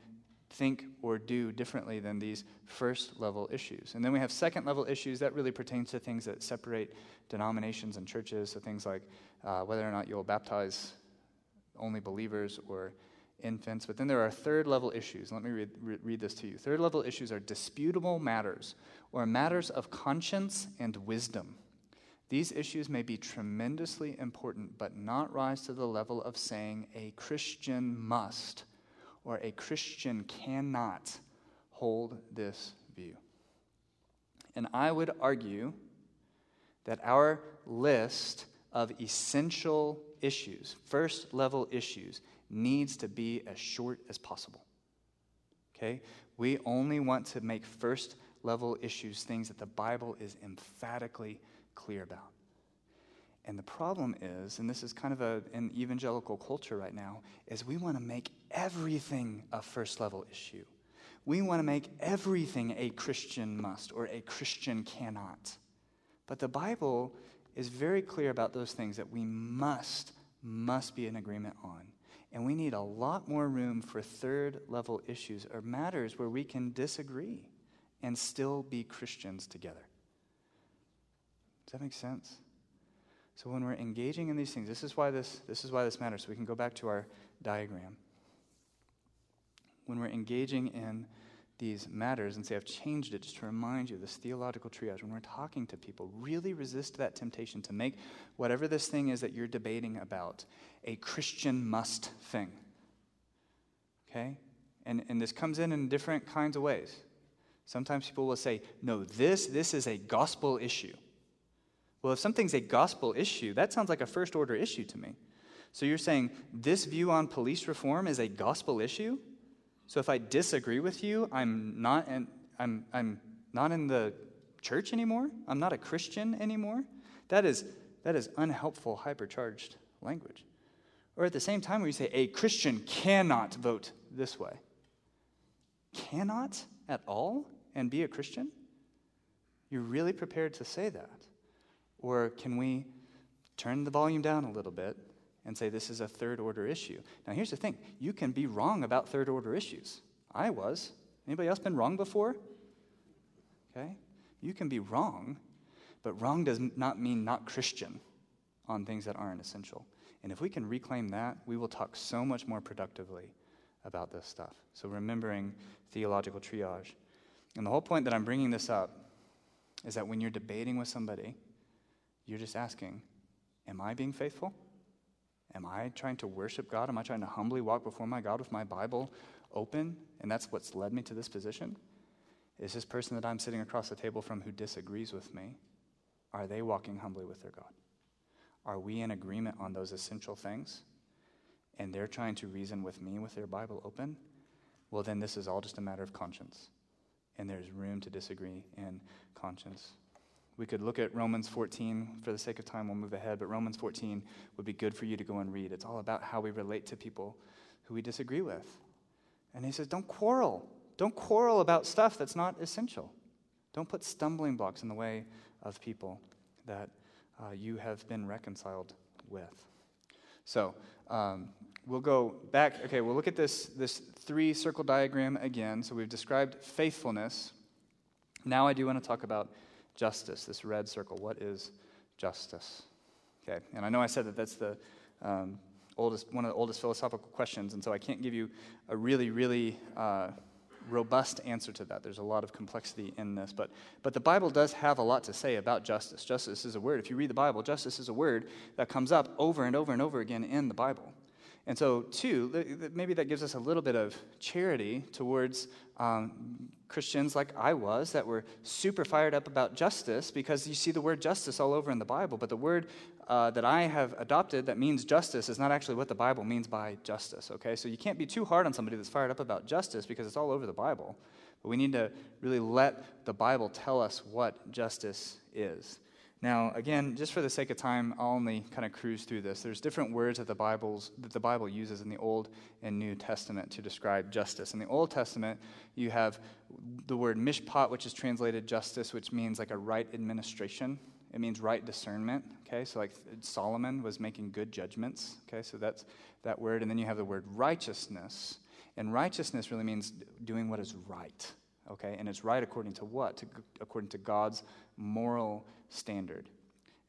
think or do differently than these first level issues. And then we have second level issues that really pertain to things that separate denominations and churches. So things like uh, whether or not you'll baptize only believers or infants. But then there are third level issues. Let me read, re- read this to you. Third level issues are disputable matters or matters of conscience and wisdom. These issues may be tremendously important, but not rise to the level of saying a Christian must or a Christian cannot hold this view. And I would argue that our list of essential issues, first level issues, needs to be as short as possible. Okay? We only want to make first level issues things that the Bible is emphatically clear about. And the problem is, and this is kind of a, an evangelical culture right now, is we want to make everything a first level issue. We want to make everything a Christian must or a Christian cannot. But the Bible is very clear about those things that we must, must be in agreement on. And we need a lot more room for third level issues or matters where we can disagree and still be Christians together. Does that make sense? So when we're engaging in these things, this is why this, this is why this matters. So we can go back to our diagram. When we're engaging in these matters and say, I've changed it just to remind you this theological triage. When we're talking to people, really resist that temptation to make whatever this thing is that you're debating about a Christian must thing. Okay? And, and this comes in in different kinds of ways. Sometimes people will say, no, this, this is a gospel issue. Well, if something's a gospel issue, that sounds like a first order issue to me. So you're saying this view on police reform is a gospel issue? So if I disagree with you, I'm not in, I'm, I'm not in the church anymore? I'm not a Christian anymore? That is, that is unhelpful, hypercharged language. Or at the same time, you say a Christian cannot vote this way. Cannot at all and be a Christian? You're really prepared to say that? Or can we turn the volume down a little bit and say this is a third order issue? Now, here's the thing you can be wrong about third order issues. I was. Anybody else been wrong before? Okay? You can be wrong, but wrong does not mean not Christian on things that aren't essential. And if we can reclaim that, we will talk so much more productively about this stuff. So, remembering theological triage. And the whole point that I'm bringing this up is that when you're debating with somebody, you're just asking, Am I being faithful? Am I trying to worship God? Am I trying to humbly walk before my God with my Bible open? And that's what's led me to this position? Is this person that I'm sitting across the table from who disagrees with me, are they walking humbly with their God? Are we in agreement on those essential things? And they're trying to reason with me with their Bible open? Well, then this is all just a matter of conscience. And there's room to disagree in conscience. We could look at Romans 14. For the sake of time, we'll move ahead. But Romans 14 would be good for you to go and read. It's all about how we relate to people who we disagree with. And he says, don't quarrel. Don't quarrel about stuff that's not essential. Don't put stumbling blocks in the way of people that uh, you have been reconciled with. So um, we'll go back. Okay, we'll look at this, this three circle diagram again. So we've described faithfulness. Now I do want to talk about justice, this red circle. What is justice? Okay, and I know I said that that's the um, oldest, one of the oldest philosophical questions, and so I can't give you a really, really uh, robust answer to that. There's a lot of complexity in this. But, but the Bible does have a lot to say about justice. Justice is a word. If you read the Bible, justice is a word that comes up over and over and over again in the Bible. And so, two, maybe that gives us a little bit of charity towards um, Christians like I was that were super fired up about justice because you see the word justice all over in the Bible. But the word uh, that I have adopted that means justice is not actually what the Bible means by justice, okay? So you can't be too hard on somebody that's fired up about justice because it's all over the Bible. But we need to really let the Bible tell us what justice is. Now, again, just for the sake of time, I'll only kind of cruise through this. There's different words that the, Bible's, that the Bible uses in the Old and New Testament to describe justice. In the Old Testament, you have the word mishpat, which is translated justice, which means like a right administration. It means right discernment. Okay, so like Solomon was making good judgments. Okay, so that's that word. And then you have the word righteousness. And righteousness really means doing what is right. Okay, and it's right according to what? To, according to God's moral standard.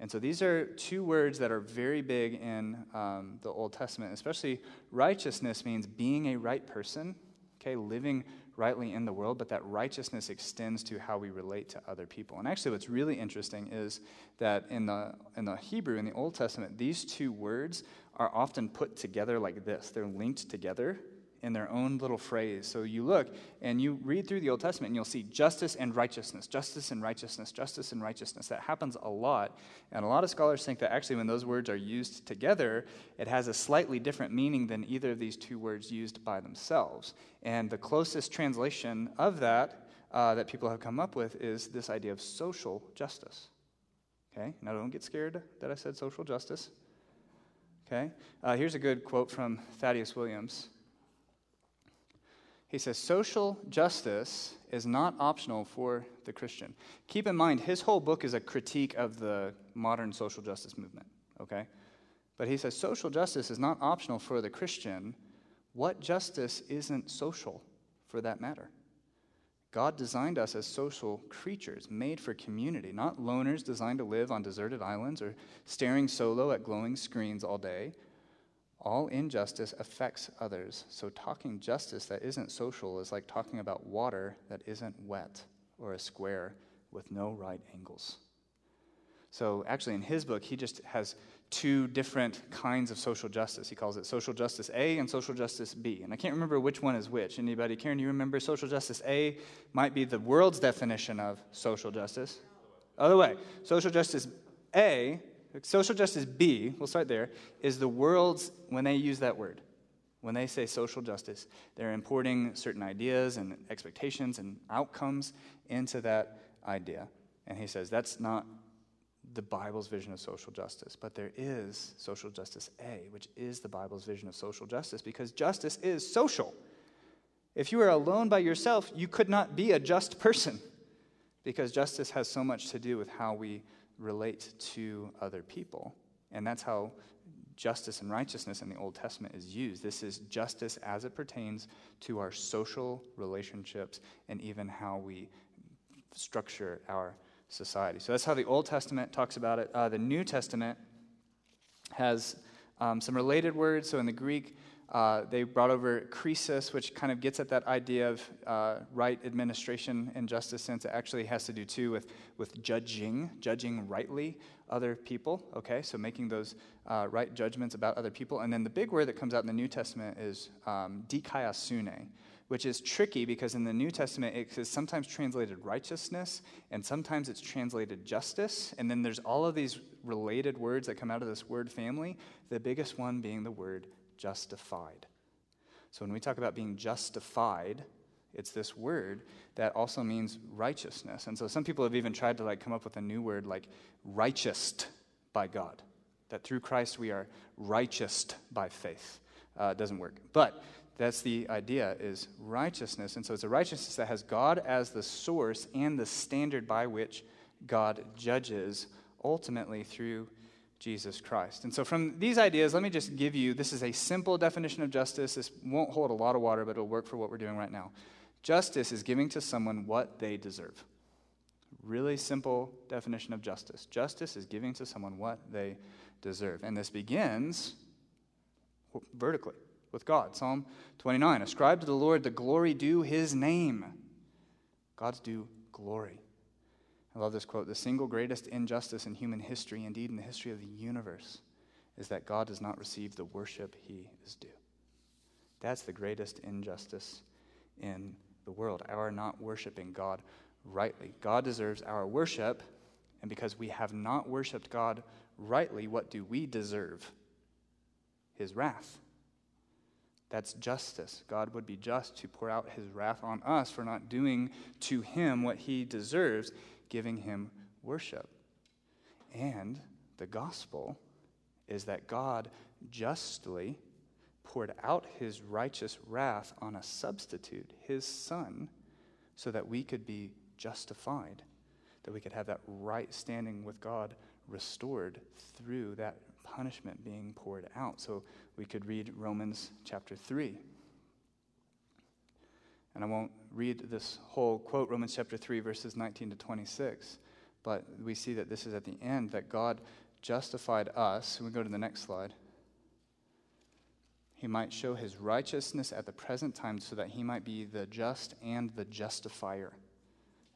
And so these are two words that are very big in um, the Old Testament, especially righteousness means being a right person, okay, living rightly in the world, but that righteousness extends to how we relate to other people. And actually, what's really interesting is that in the, in the Hebrew, in the Old Testament, these two words are often put together like this they're linked together in their own little phrase. So you look and you read through the Old Testament and you'll see justice and righteousness, justice and righteousness, justice and righteousness. That happens a lot. And a lot of scholars think that actually, when those words are used together, it has a slightly different meaning than either of these two words used by themselves. And the closest translation of that uh, that people have come up with is this idea of social justice. Okay? Now, don't get scared that I said social justice. Okay? Uh, here's a good quote from Thaddeus Williams. He says, social justice is not optional for the Christian. Keep in mind, his whole book is a critique of the modern social justice movement, okay? But he says, social justice is not optional for the Christian. What justice isn't social for that matter? God designed us as social creatures, made for community, not loners designed to live on deserted islands or staring solo at glowing screens all day. All injustice affects others. So, talking justice that isn't social is like talking about water that isn't wet or a square with no right angles. So, actually, in his book, he just has two different kinds of social justice. He calls it social justice A and social justice B. And I can't remember which one is which. Anybody, Karen, you remember social justice A might be the world's definition of social justice? Other way. Social justice A, social justice, B, we'll start there, is the world's, when they use that word, when they say social justice, they're importing certain ideas and expectations and outcomes into that idea. And he says that's not the Bible's vision of social justice, but there is social justice A, which is the Bible's vision of social justice because justice is social. If you were alone by yourself, you could not be a just person because justice has so much to do with how we relate to other people. And that's how justice and righteousness in the Old Testament is used. This is justice as it pertains to our social relationships and even how we structure our society. So that's how the Old Testament talks about it. Uh, the New Testament has um, some related words. So in the Greek, uh, they brought over krisis, which kind of gets at that idea of uh, right administration and justice, since it actually has to do too with, with judging, judging rightly other people. Okay, so making those uh, right judgments about other people. And then the big word that comes out in the New Testament is um, dikaiosune, which is tricky because in the New Testament it is sometimes translated righteousness and sometimes it's translated justice. And then there's all of these related words that come out of this word family, the biggest one being the word justified. So when we talk about being justified, it's this word that also means righteousness. And so some people have even tried to like come up with a new word like righteous by God. That through Christ we are righteous by faith. Uh, it doesn't work. But that's the idea is righteousness. And so it's a righteousness that has God as the source and the standard by which God judges ultimately through Jesus Christ. And so, from these ideas, let me just give you this is a simple definition of justice. This won't hold a lot of water, but it'll work for what we're doing right now. Justice is giving to someone what they deserve. Really simple definition of justice. Justice is giving to someone what they deserve. And this begins vertically with God. Psalm 29 Ascribe to the Lord the glory due his name. God's due glory. I love this quote The single greatest injustice in human history, indeed in the history of the universe, is that God does not receive the worship he is due. That's the greatest injustice in the world, our not worshiping God rightly. God deserves our worship, and because we have not worshiped God rightly, what do we deserve? His wrath. That's justice. God would be just to pour out his wrath on us for not doing to him what he deserves giving him worship. And the gospel is that God justly poured out his righteous wrath on a substitute, his son, so that we could be justified, that we could have that right standing with God restored through that punishment being poured out. So we could read Romans chapter 3. And I won't read this whole quote, Romans chapter 3, verses 19 to 26, but we see that this is at the end that God justified us. We go to the next slide. He might show his righteousness at the present time so that he might be the just and the justifier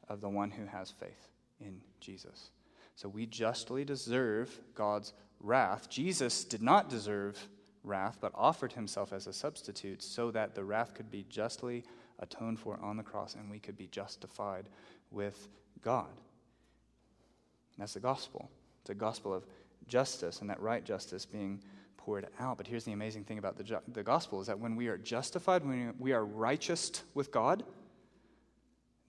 of the one who has faith in Jesus. So we justly deserve God's wrath. Jesus did not deserve wrath, but offered himself as a substitute so that the wrath could be justly atoned for on the cross and we could be justified with God. And that's the gospel. It's a gospel of justice and that right justice being poured out. But here's the amazing thing about the, ju- the gospel is that when we are justified, when we are righteous with God,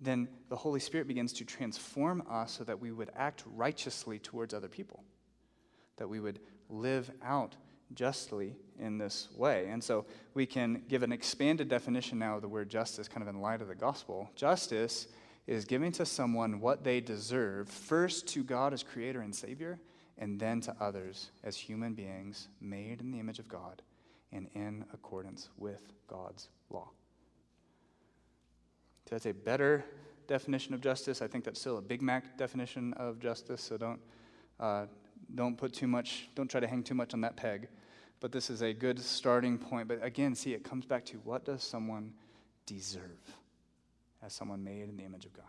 then the Holy Spirit begins to transform us so that we would act righteously towards other people, that we would live out justly in this way. And so we can give an expanded definition now of the word justice, kind of in light of the gospel. Justice is giving to someone what they deserve, first to God as creator and savior, and then to others as human beings made in the image of God and in accordance with God's law. So that's a better definition of justice. I think that's still a Big Mac definition of justice, so don't, uh, don't put too much, don't try to hang too much on that peg but this is a good starting point. But again, see, it comes back to what does someone deserve as someone made in the image of God?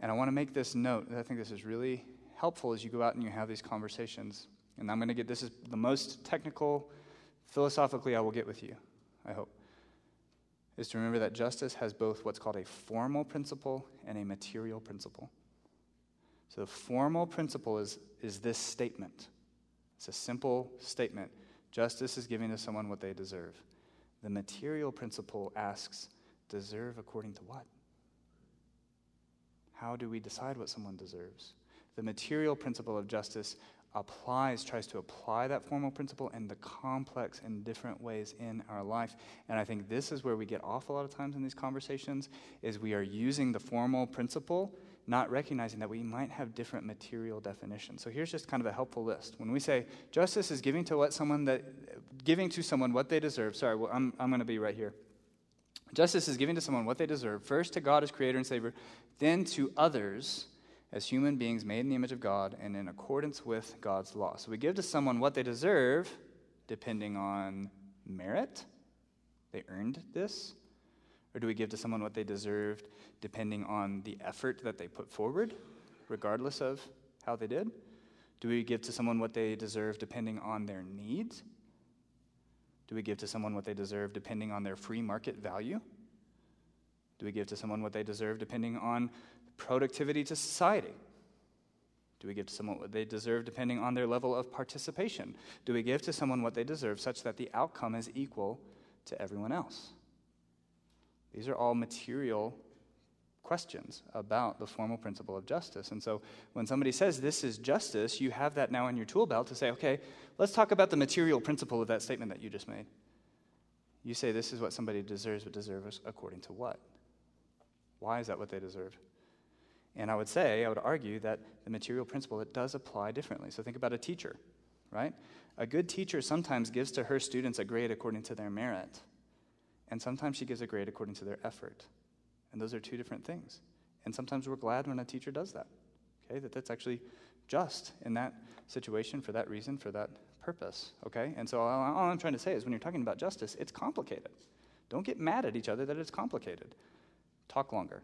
And I want to make this note. I think this is really helpful as you go out and you have these conversations. And I'm going to get this is the most technical, philosophically, I will get with you, I hope, is to remember that justice has both what's called a formal principle and a material principle. So the formal principle is, is this statement. It's a simple statement. Justice is giving to someone what they deserve. The material principle asks, deserve according to what? How do we decide what someone deserves? The material principle of justice applies, tries to apply that formal principle in the complex and different ways in our life. And I think this is where we get off a lot of times in these conversations is we are using the formal principle, not recognizing that we might have different material definitions. So here's just kind of a helpful list. When we say justice is giving to what someone that giving to someone what they deserve. Sorry, well, I'm I'm going to be right here. Justice is giving to someone what they deserve, first to God as creator and savior, then to others as human beings made in the image of God and in accordance with God's law. So we give to someone what they deserve depending on merit. They earned this. Or do we give to someone what they deserved depending on the effort that they put forward, regardless of how they did? Do we give to someone what they deserve depending on their needs? Do we give to someone what they deserve depending on their free market value? Do we give to someone what they deserve depending on productivity to society? Do we give to someone what they deserve depending on their level of participation? Do we give to someone what they deserve such that the outcome is equal to everyone else? These are all material questions about the formal principle of justice. And so when somebody says this is justice, you have that now in your tool belt to say, okay, let's talk about the material principle of that statement that you just made. You say this is what somebody deserves, but deserves according to what? Why is that what they deserve? And I would say, I would argue that the material principle, it does apply differently. So think about a teacher, right? A good teacher sometimes gives to her students a grade according to their merit, and sometimes she gives a grade according to their effort. And those are two different things. And sometimes we're glad when a teacher does that, okay? That that's actually just in that situation for that reason, for that purpose, okay? And so all, all I'm trying to say is when you're talking about justice, it's complicated. Don't get mad at each other that it's complicated. Talk longer,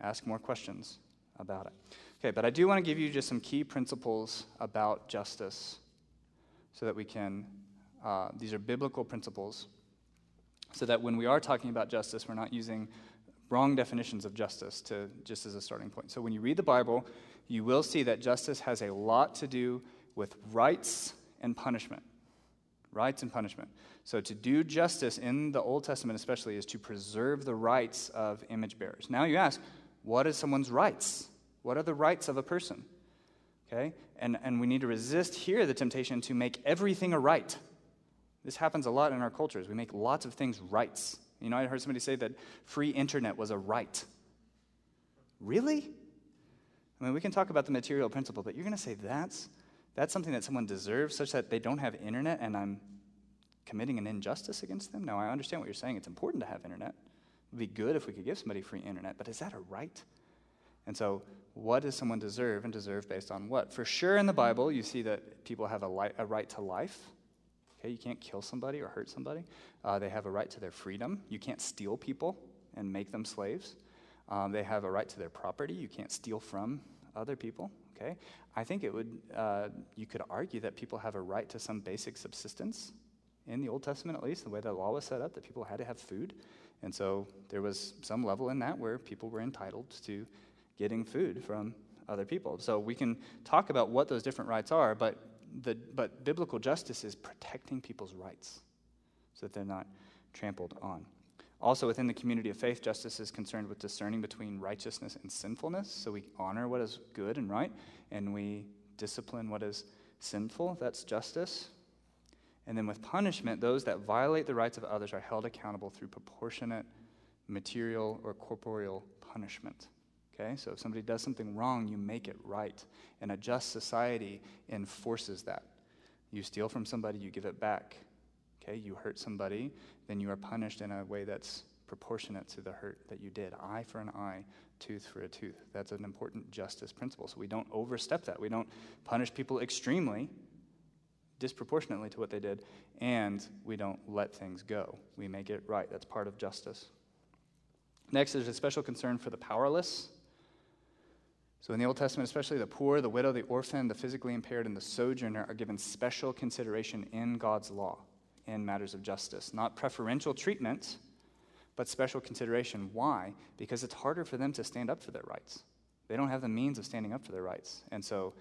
Ask more questions about it. Okay, but I do want to give you just some key principles about justice so that we can, uh, these are biblical principles, so that when we are talking about justice, we're not using wrong definitions of justice to just as a starting point. So when you read the Bible, you will see that justice has a lot to do with rights and punishment. Rights and punishment. So, to do justice in the Old Testament, especially, is to preserve the rights of image bearers. Now, you ask, what is someone's rights? What are the rights of a person? Okay? And, and we need to resist here the temptation to make everything a right. This happens a lot in our cultures. We make lots of things rights. You know, I heard somebody say that free internet was a right. Really? I mean, we can talk about the material principle, but you're going to say that's, that's something that someone deserves such that they don't have internet and I'm committing an injustice against them? No, I understand what you're saying. It's important to have internet. It would be good if we could give somebody free internet, but is that a right? And so, what does someone deserve and deserve based on what? For sure, in the Bible, you see that people have a, li- a right to life. Okay, you can't kill somebody or hurt somebody. Uh, they have a right to their freedom. You can't steal people and make them slaves. Um, they have a right to their property. You can't steal from other people. Okay, I think it would. Uh, you could argue that people have a right to some basic subsistence in the Old Testament, at least, the way the law was set up, that people had to have food. And so there was some level in that where people were entitled to getting food from other people. So we can talk about what those different rights are, but, the, but biblical justice is protecting people's rights so that they're not trampled on. Also, within the community of faith, justice is concerned with discerning between righteousness and sinfulness. So we honor what is good and right, and we discipline what is sinful. That's justice. And then with punishment, those that violate the rights of others are held accountable through proportionate material or corporeal punishment. Okay, so if somebody does something wrong, you make it right. And a just society enforces that. You steal from somebody, you give it back. Okay, you hurt somebody, then you are punished in a way that's proportionate to the hurt that you did. Eye for an eye, tooth for a tooth. That's an important justice principle. So we don't overstep that. We don't punish people extremely disproportionately to what they did, and we don't let things go. We make it right. That's part of justice. Next, there's a special concern for the powerless. So, in the Old Testament, especially the poor, the widow, the orphan, the physically impaired, and the sojourner are given special consideration in God's law in matters of justice. Not preferential treatment, but special consideration. Why? Because it's harder for them to stand up for their rights. They don't have the means of standing up for their rights. And so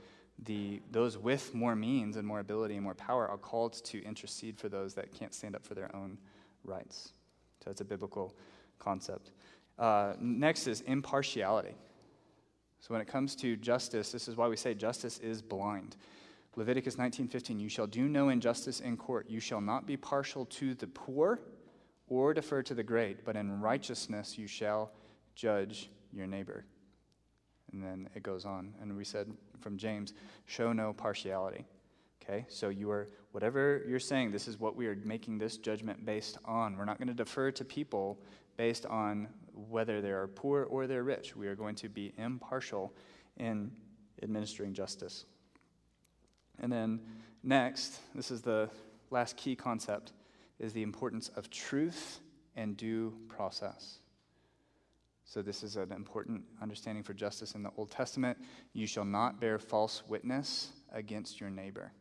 the, those with more means and more ability and more power are called to intercede for those that can't stand up for their own rights. So it's a biblical concept. Uh, next is impartiality. So when it comes to justice, this is why we say justice is blind. Leviticus 19:15 You shall do no injustice in court. You shall not be partial to the poor or defer to the great, but in righteousness you shall judge your neighbor. And then it goes on. And we said from James, show no partiality. Okay? So you are, whatever you're saying, this is what we are making this judgment based on. We're not going to defer to people based on whether they are poor or they're rich. We are going to be impartial in administering justice. And then next, this is the last key concept, is the importance of truth and due process. So, this is an important understanding for justice in the Old Testament. You shall not bear false witness against your neighbor.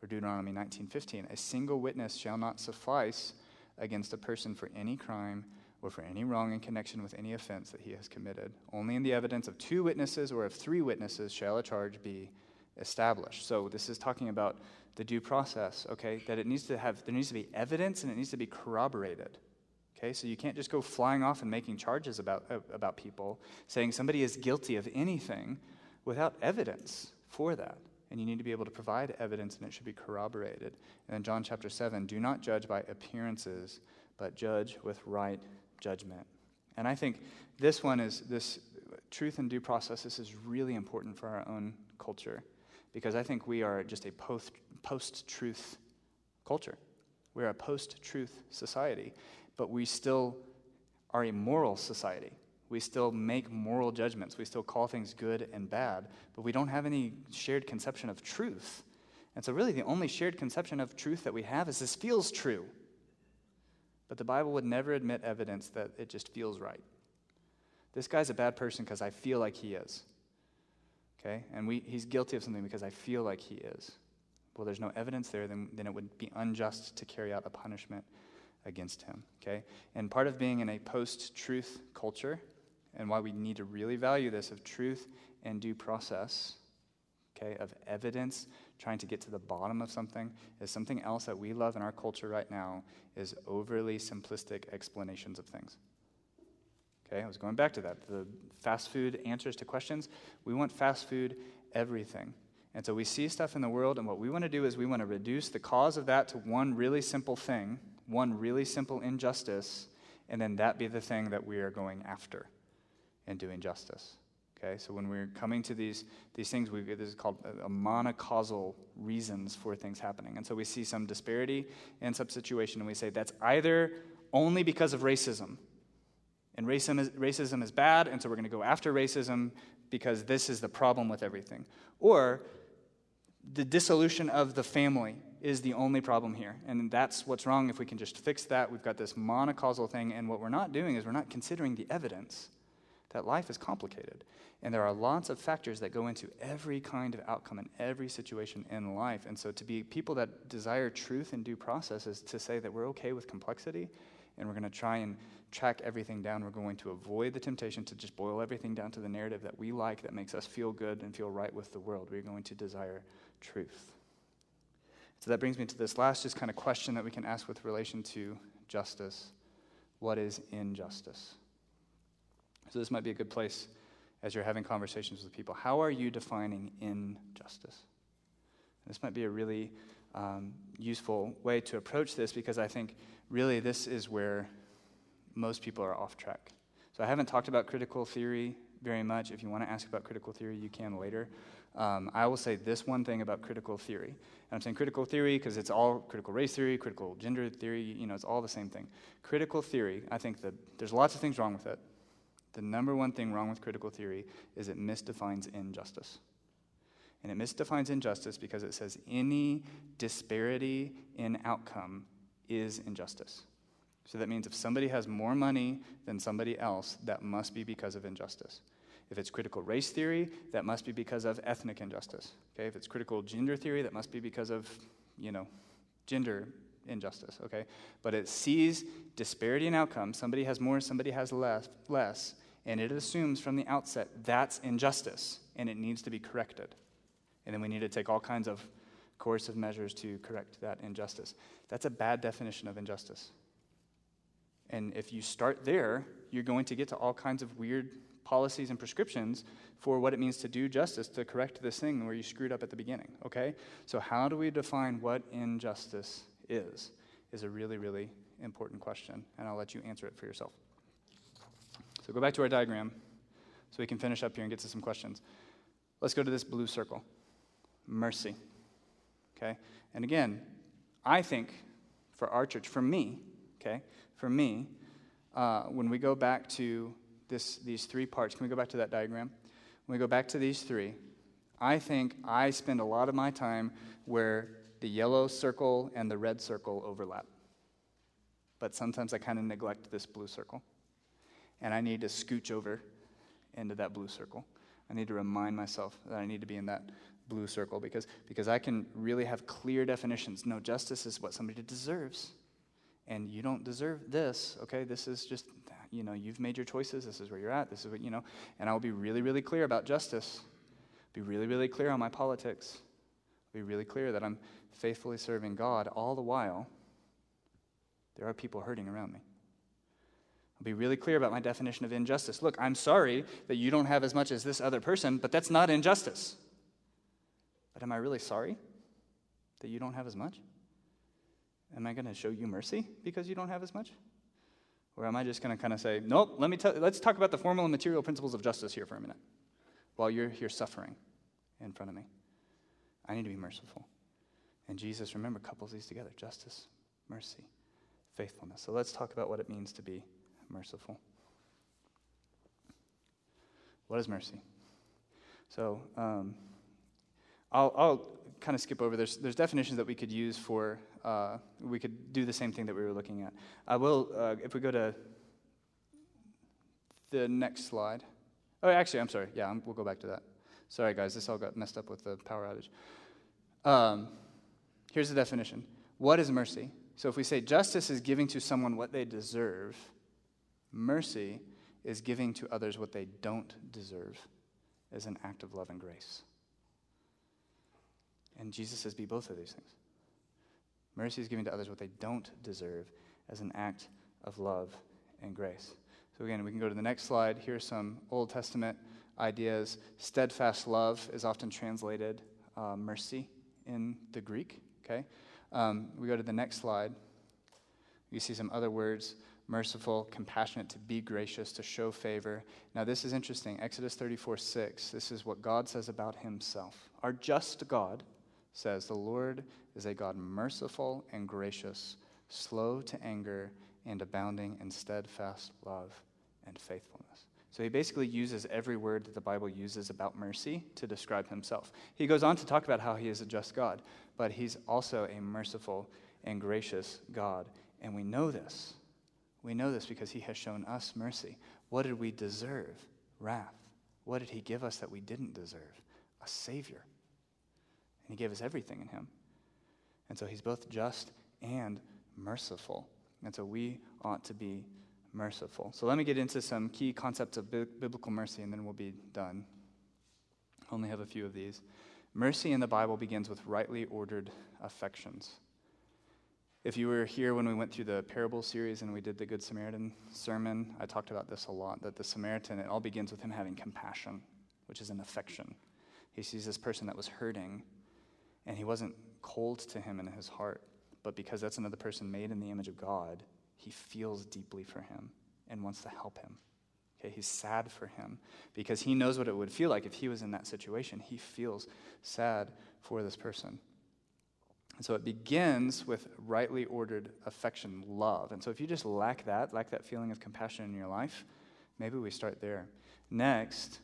Or Deuteronomy 19:15, a single witness shall not suffice against a person for any crime or for any wrong in connection with any offense that he has committed. Only in the evidence of two witnesses or of three witnesses shall a charge be established. So this is talking about the due process, okay? That it needs to have there needs to be evidence and it needs to be corroborated. Okay, so you can't just go flying off and making charges about, uh, about people, saying somebody is guilty of anything without evidence for that. And you need to be able to provide evidence and it should be corroborated. And then John chapter 7 do not judge by appearances, but judge with right judgment. And I think this one is this truth and due process. This is really important for our own culture because I think we are just a post truth culture. We're a post truth society but we still are a moral society. We still make moral judgments. We still call things good and bad, but we don't have any shared conception of truth. And so, really, the only shared conception of truth that we have is this feels true. But the Bible would never admit evidence that it just feels right. This guy's a bad person because I feel like he is. Okay? And we, he's guilty of something because I feel like he is. Well, there's no evidence there, then, then it would be unjust to carry out a punishment against him. Okay? And part of being in a post truth culture, and why we need to really value this of truth and due process, okay, of evidence, trying to get to the bottom of something, is something else that we love in our culture right now is overly simplistic explanations of things. Okay, I was going back to that. The fast food answers to questions. We want fast food everything. And so we see stuff in the world, and what we want to do is we want to reduce the cause of that to one really simple thing one really simple injustice, and then that be the thing that we are going after and doing justice. Okay, so when we're coming to these, these things, we, this is called a, a monocausal reasons for things happening. And so we see some disparity in some situation, and we say that's either only because of racism. And racism is, racism is bad, and so we're going to go after racism because this is the problem with everything. Or the dissolution of the family is the only problem here. And that's what's wrong if we can just fix that. We've got this monocausal thing, and what we're not doing is we're not considering the evidence that life is complicated. And there are lots of factors that go into every kind of outcome in every situation in life. And so to be people that desire truth and due process is to say that we're okay with complexity and we're going to try and track everything down. We're going to avoid the temptation to just boil everything down to the narrative that we like that makes us feel good and feel right with the world. We're going to desire truth. So that brings me to this last just kind of question that we can ask with relation to justice. What is injustice? So this might be a good place as you're having conversations with people. How are you defining injustice? This might be a really um, useful way to approach this because I think really this is where most people are off track. So I haven't talked about critical theory very much. If you want to ask about critical theory, you can later. Um, I will say this one thing about critical theory. And I'm saying critical theory because it's all critical race theory, critical gender theory, you know, it's all the same thing. Critical theory, I think that there's lots of things wrong with it. The number one thing wrong with critical theory is it misdefines injustice. And it misdefines injustice because it says any disparity in outcome is injustice. So that means if somebody has more money than somebody else, that must be because of injustice. If it's critical race theory, that must be because of ethnic injustice. Okay? If it's critical gender theory, that must be because of, you know, gender injustice. Okay? But it sees disparity in outcome. Somebody has more, somebody has less, less, And it assumes from the outset that's injustice and it needs to be corrected. And then we need to take all kinds of coercive measures to correct that injustice. That's a bad definition of injustice. And if you start there, you're going to get to all kinds of weird policies and prescriptions for what it means to do justice, to correct this thing where you screwed up at the beginning, okay? So, how do we define what injustice is? Is a really, really important question, and I'll let you answer it for yourself. So, go back to our diagram so we can finish up here and get to some questions. Let's go to this blue circle mercy, okay? And again, I think for our church, for me, okay, for me, uh, when we go back to this, these three parts, can we go back to that diagram? When we go back to these three, I think I spend a lot of my time where the yellow circle and the red circle overlap. But sometimes I kind of neglect this blue circle. And I need to scooch over into that blue circle. I need to remind myself that I need to be in that blue circle because, because I can really have clear definitions. No, justice is what somebody deserves. And you don't deserve this, okay? This is just, you know, you've made your choices. This is where you're at. This is what, you know. And I'll be really, really clear about justice. Be really, really clear on my politics. Be really clear that I'm faithfully serving God all the while. There are people hurting around me. I'll be really clear about my definition of injustice. Look, I'm sorry that you don't have as much as this other person, but that's not injustice. But am I really sorry that you don't have as much? Am I going to show you mercy because you don't have as much? Or am I just going to kind of say, nope, let me let's talk about the formal and material principles of justice here for a minute while you're here suffering in front of me? I need to be merciful. And Jesus, remember, couples these together justice, mercy, faithfulness. So let's talk about what it means to be merciful. What is mercy? So, um, I'll, I'll kind of skip over. There's, there's definitions that we could use for, uh, we could do the same thing that we were looking at. I will, uh, if we go to the next slide. Oh, actually, I'm sorry. Yeah, I'm, we'll go back to that. Sorry, guys, this all got messed up with the power outage. Um, here's the definition What is mercy? So if we say justice is giving to someone what they deserve, mercy is giving to others what they don't deserve as an act of love and grace. And Jesus says, be both of these things. Mercy is giving to others what they don't deserve as an act of love and grace. So, again, we can go to the next slide. Here's some Old Testament ideas. Steadfast love is often translated uh, mercy in the Greek. Okay? Um, we go to the next slide. You see some other words merciful, compassionate, to be gracious, to show favor. Now, this is interesting. Exodus 34 6. This is what God says about himself. Our just God says, The Lord is a God merciful and gracious, slow to anger, and abounding in steadfast love and faithfulness. So he basically uses every word that the Bible uses about mercy to describe himself. He goes on to talk about how he is a just God, but he's also a merciful and gracious God. And we know this. We know this because he has shown us mercy. What did we deserve? Wrath. What did he give us that we didn't deserve? A Savior. And he gave us everything in him. And so he's both just and merciful. And so we ought to be merciful. So let me get into some key concepts of bi- biblical mercy and then we'll be done. Only have a few of these. Mercy in the Bible begins with rightly ordered affections. If you were here when we went through the parable series and we did the Good Samaritan sermon, I talked about this a lot that the Samaritan, it all begins with him having compassion, which is an affection. He sees this person that was hurting and he wasn't cold to him in his heart, but because that's another person made in the image of God, he feels deeply for him and wants to help him. Okay, he's sad for him because he knows what it would feel like if he was in that situation. He feels sad for this person. And so it begins with rightly ordered affection, love. And so if you just lack that, lack that feeling of compassion in your life, maybe we start there. Next,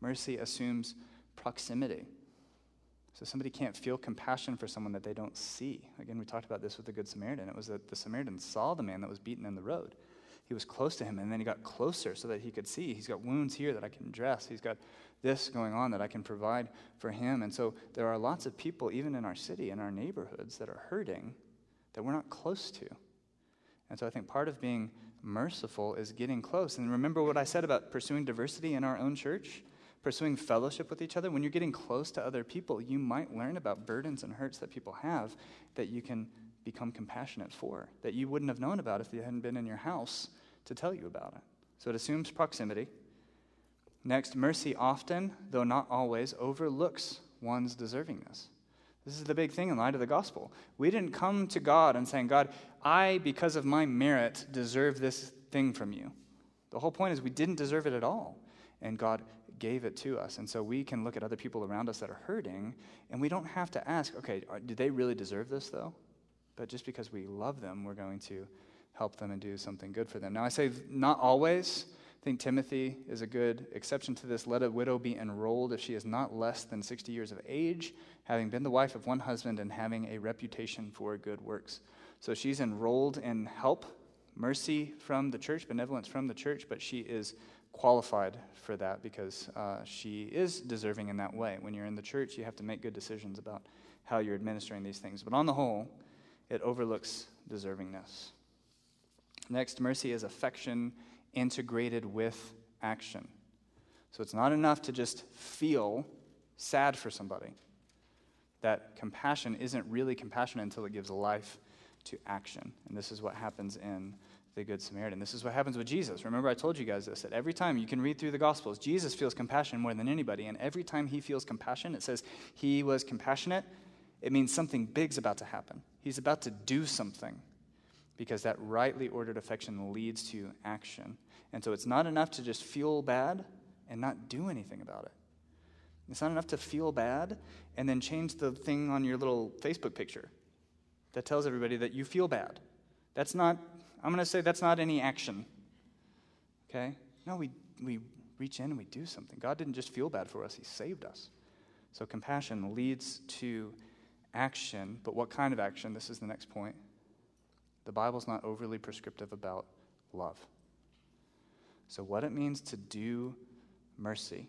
mercy assumes proximity. So somebody can't feel compassion for someone that they don't see. Again, we talked about this with the Good Samaritan. It was that the Samaritan saw the man that was beaten in the road. He was close to him, and then he got closer so that he could see. He's got wounds here that I can dress. He's got this going on that I can provide for him. And so there are lots of people, even in our city, in our neighborhoods, that are hurting that we're not close to. And so I think part of being merciful is getting close. And remember what I said about pursuing diversity in our own church? Pursuing fellowship with each other. When you're getting close to other people, you might learn about burdens and hurts that people have that you can become compassionate for, that you wouldn't have known about if they hadn't been in your house to tell you about it. So it assumes proximity. Next, mercy often, though not always, overlooks one's deservingness. This is the big thing in light of the gospel. We didn't come to God and saying, God, I, because of my merit, deserve this thing from you. The whole point is we didn't deserve it at all. And God gave it to us. And so we can look at other people around us that are hurting, and we don't have to ask, okay, do they really deserve this, though? But just because we love them, we're going to help them and do something good for them. Now, I say not always. I think Timothy is a good exception to this. Let a widow be enrolled if she is not less than 60 years of age, having been the wife of one husband and having a reputation for good works. So she's enrolled in help, mercy from the church, benevolence from the church, but she is qualified for that because uh, she is deserving in that way. When you're in the church, you have to make good decisions about how you're administering these things. But on the whole, it overlooks deservingness. Next, mercy is affection integrated with action. So it's not enough to just feel sad for somebody. That compassion isn't really compassion until it gives life to action. And this is what happens in the Good Samaritan. This is what happens with Jesus. Remember, I told you guys this that every time you can read through the Gospels, Jesus feels compassion more than anybody. And every time he feels compassion, it says he was compassionate. It means something big's about to happen. He's about to do something because that rightly ordered affection leads to action. And so it's not enough to just feel bad and not do anything about it. It's not enough to feel bad and then change the thing on your little Facebook picture that tells everybody that you feel bad. That's not, I'm going to say that's not any action. Okay? No, we, we reach in and we do something. God didn't just feel bad for us, He saved us. So compassion leads to action, but what kind of action? This is the next point. The Bible's not overly prescriptive about love. So, what it means to do mercy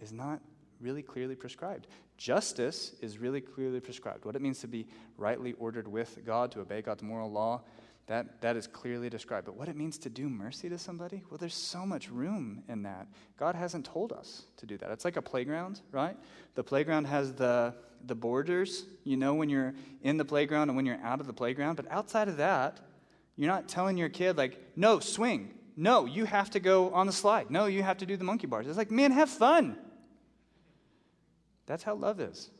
is not really clearly prescribed. Justice is really clearly prescribed. What it means to be rightly ordered with God, to obey God's moral law, that, that is clearly described. But what it means to do mercy to somebody, well, there's so much room in that. God hasn't told us to do that. It's like a playground, right? The playground has the, the borders, you know, when you're in the playground and when you're out of the playground. But outside of that, you're not telling your kid, like, no, swing. No, you have to go on the slide. No, you have to do the monkey bars. It's like, man, have fun. That's how love is.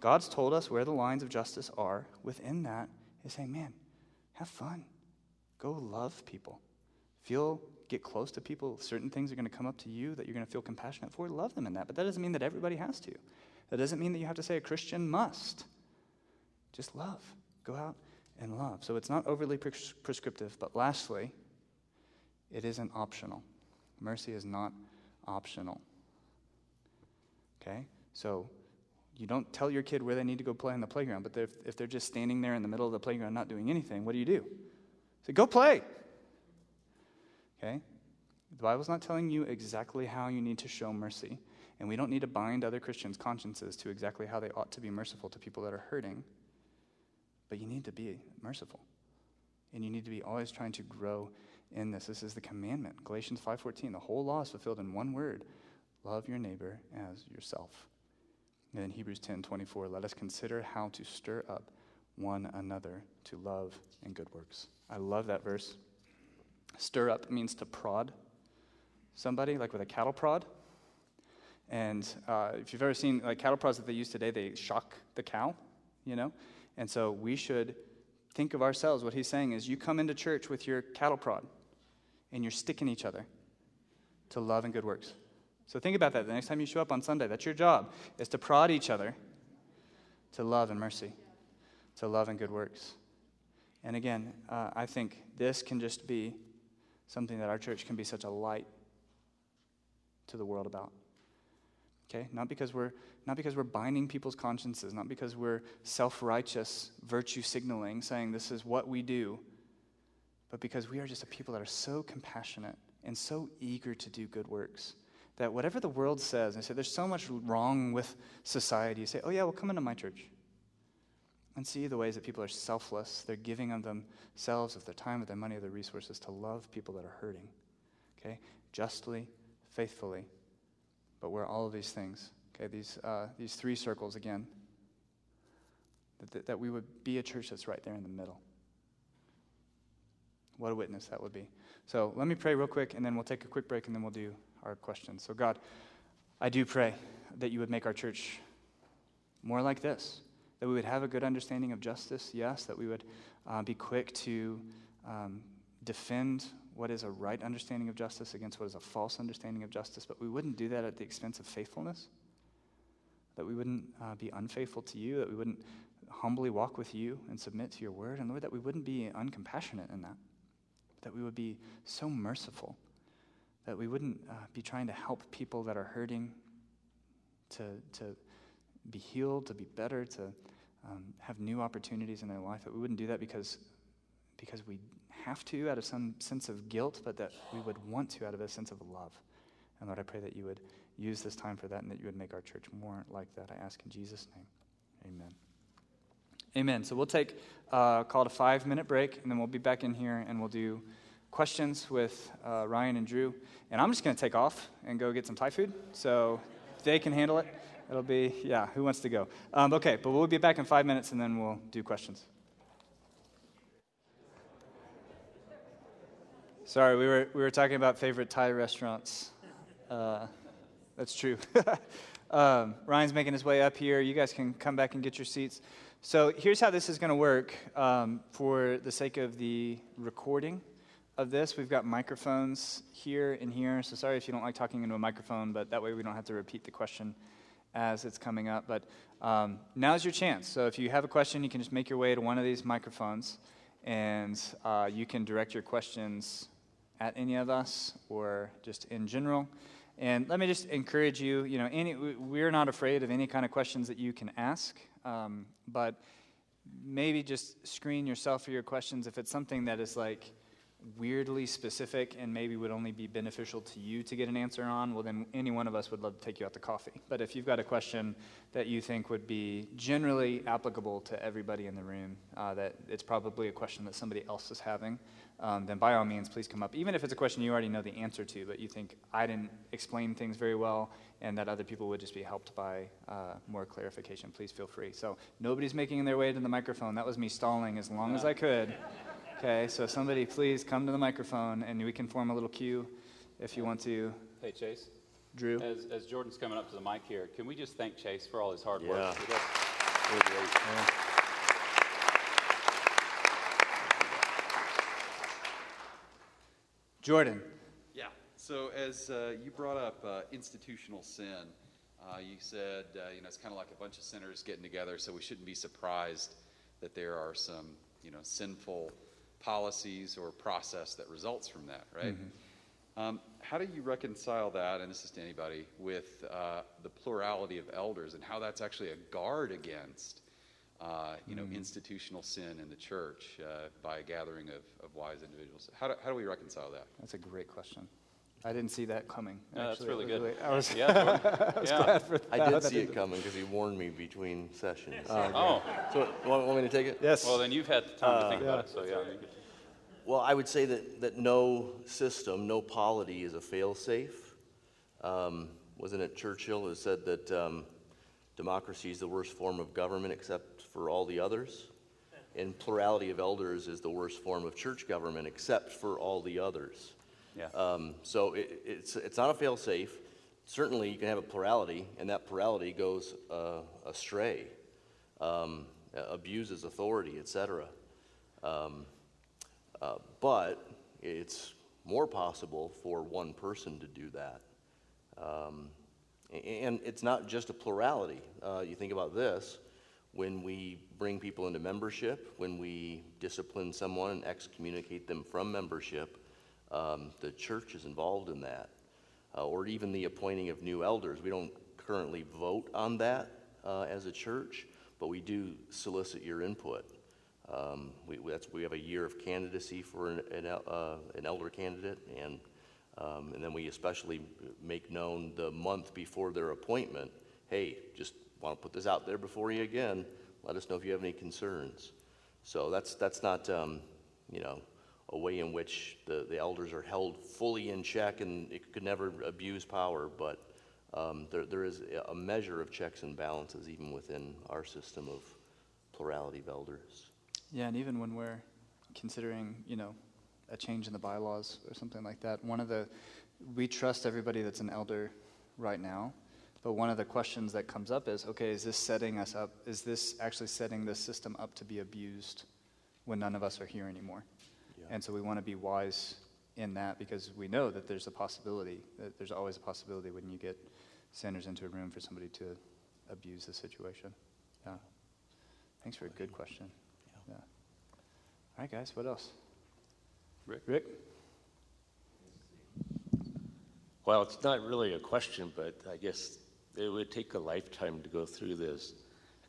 God's told us where the lines of justice are. Within that is saying, man, have fun. Go love people. Feel, get close to people. Certain things are going to come up to you that you're going to feel compassionate for. Love them in that. But that doesn't mean that everybody has to. That doesn't mean that you have to say a Christian must. Just love. Go out and love. So it's not overly pres- prescriptive. But lastly, it isn't optional. Mercy is not optional. Okay? So you don't tell your kid where they need to go play on the playground, but if, if they're just standing there in the middle of the playground not doing anything, what do you do? Say, go play. Okay? The Bible's not telling you exactly how you need to show mercy, and we don't need to bind other Christians' consciences to exactly how they ought to be merciful to people that are hurting. But you need to be merciful. And you need to be always trying to grow in this. This is the commandment. Galatians 5:14. The whole law is fulfilled in one word. Love your neighbor as yourself. And in Hebrews 10:24, let us consider how to stir up one another to love and good works. I love that verse. Stir up means to prod somebody, like with a cattle prod. And uh, if you've ever seen like cattle prods that they use today, they shock the cow, you know? And so we should think of ourselves. What he's saying is, you come into church with your cattle prod and you're sticking each other to love and good works. So think about that. The next time you show up on Sunday, that's your job, is to prod each other to love and mercy, to love and good works. And again, uh, I think this can just be something that our church can be such a light to the world about. Okay? Not because we're not because we're binding people's consciences, not because we're self-righteous virtue signaling saying this is what we do, but because we are just a people that are so compassionate and so eager to do good works that whatever the world says, I say there's so much wrong with society. You say, oh, yeah, well, come into my church. and see the ways that people are selfless. They're giving of themselves, of their time, of their money, of their resources to love people that are hurting. Okay? Justly, faithfully, but where all of these things, okay, these, uh, these three circles again, that, that, we would be a church that's right there in the middle. What a witness that would be. So let me pray real quick, and then we'll take a quick break, and then we'll do our questions. So, God, I do pray that you would make our church more like this, that we would have a good understanding of justice, yes, that we would uh, be quick to um, defend what is a right understanding of justice against what is a false understanding of justice, but we wouldn't do that at the expense of faithfulness, that we wouldn't uh, be unfaithful to you, that we wouldn't humbly walk with you and submit to your word, and Lord, that we wouldn't be uncompassionate in that, that we would be so merciful, that we wouldn't uh, be trying to help people that are hurting to, to be healed, to be better, to um, have new opportunities in their life, that we wouldn't do that because, because we have to out of some sense of guilt, but that we would want to out of a sense of love. And Lord, I pray that you would use this time for that and that you would make our church more like that. I ask in Jesus' name. Amen. Amen. So we'll take uh, called a five minute break, and then we'll be back in here and we'll do questions with uh, Ryan and Drew. And I'm just going to take off and go get some Thai food. So they can handle it. It'll be, yeah, who wants to go? Um, okay, but we'll be back in five minutes and then we'll do questions. Sorry, we were, we were talking about favorite Thai restaurants. Uh, that's true. um, Ryan's making his way up here. You guys can come back and get your seats. So here's how this is going to work um, for the sake of the recording of this. We've got microphones here and here. So sorry if you don't like talking into a microphone, but that way we don't have to repeat the question as it's coming up. But um, now's your chance. So if you have a question, you can just make your way to one of these microphones and uh, you can direct your questions at any of us or just in general. And let me just encourage you, you know, any, we're not afraid of any kind of questions that you can ask, um, but maybe just screen yourself for your questions if it's something that is like, weirdly specific and maybe would only be beneficial to you to get an answer on, well, then any one of us would love to take you out to coffee. But if you've got a question that you think would be generally applicable to everybody in the room, uh, that it's probably a question that somebody else is having, um, then by all means, please come up. Even if it's a question you already know the answer to, but you think I didn't explain things very well and that other people would just be helped by uh, more clarification, please feel free. So nobody's making their way to the microphone. That was me stalling as long as I could. Okay, so somebody please come to the microphone and we can form a little queue if you want to. Hey, Chase. Drew. As, as Jordan's coming up to the mic here, can we just thank Chase for all his hard work? Yeah. Really great. Yeah. Jordan. Yeah. So as uh, you brought up uh, institutional sin, uh, you said uh, you know it's kind of like a bunch of sinners getting together, so we shouldn't be surprised that there are some you know sinful policies or process that results from that, right? Mm-hmm. Um, how do you reconcile that, and this is to anybody, with uh, the plurality of elders and how that's actually a guard against, uh, you know, mm. institutional sin in the church uh, by a gathering of, of wise individuals? How do, how do we reconcile that? That's a great question. I didn't see that coming. No, that's really good. Really, I was, yeah, I was glad for that. I did see it coming because he warned me between sessions. Oh, So, want, want me to take it? Yes. well, then you've had the time to think yeah. about it, so yeah. you Well, I would say that, that no system, no polity is a fail-safe. Um, wasn't it Churchill who said that um, democracy is the worst form of government except for all the others? And plurality of elders is the worst form of church government except for all the others. Yeah. Um, so it, it's, it's not a fail-safe. Certainly, you can have a plurality, and that plurality goes uh, astray, um, abuses authority, etc. Um, uh, but it's more possible for one person to do that. Um, and it's not just a plurality. Uh, you think about this when we bring people into membership, when we discipline someone and excommunicate them from membership, um, the church is involved in that. Uh, or even the appointing of new elders. We don't currently vote on that uh, as a church, but we do solicit your input. Um, we, we have a year of candidacy for an, an, uh, an elder candidate, and, um, and then we especially make known the month before their appointment hey, just want to put this out there before you again. Let us know if you have any concerns. So that's, that's not, um, you know, a way in which the, the elders are held fully in check and it could never abuse power, but um, there, there is a measure of checks and balances even within our system of plurality of elders. Yeah, and even when we're considering, you know, a change in the bylaws or something like that, one of the, we trust everybody that's an elder right now, but one of the questions that comes up is, okay, is this setting us up, is this actually setting this system up to be abused when none of us are here anymore? Yeah. And so we want to be wise in that because we know that there's a possibility, that there's always a possibility when you get centers into a room for somebody to abuse the situation. Yeah. Thanks for a good question. Yeah. All right, guys, what else? Rick? Rick? Well, it's not really a question, but I guess it would take a lifetime to go through this.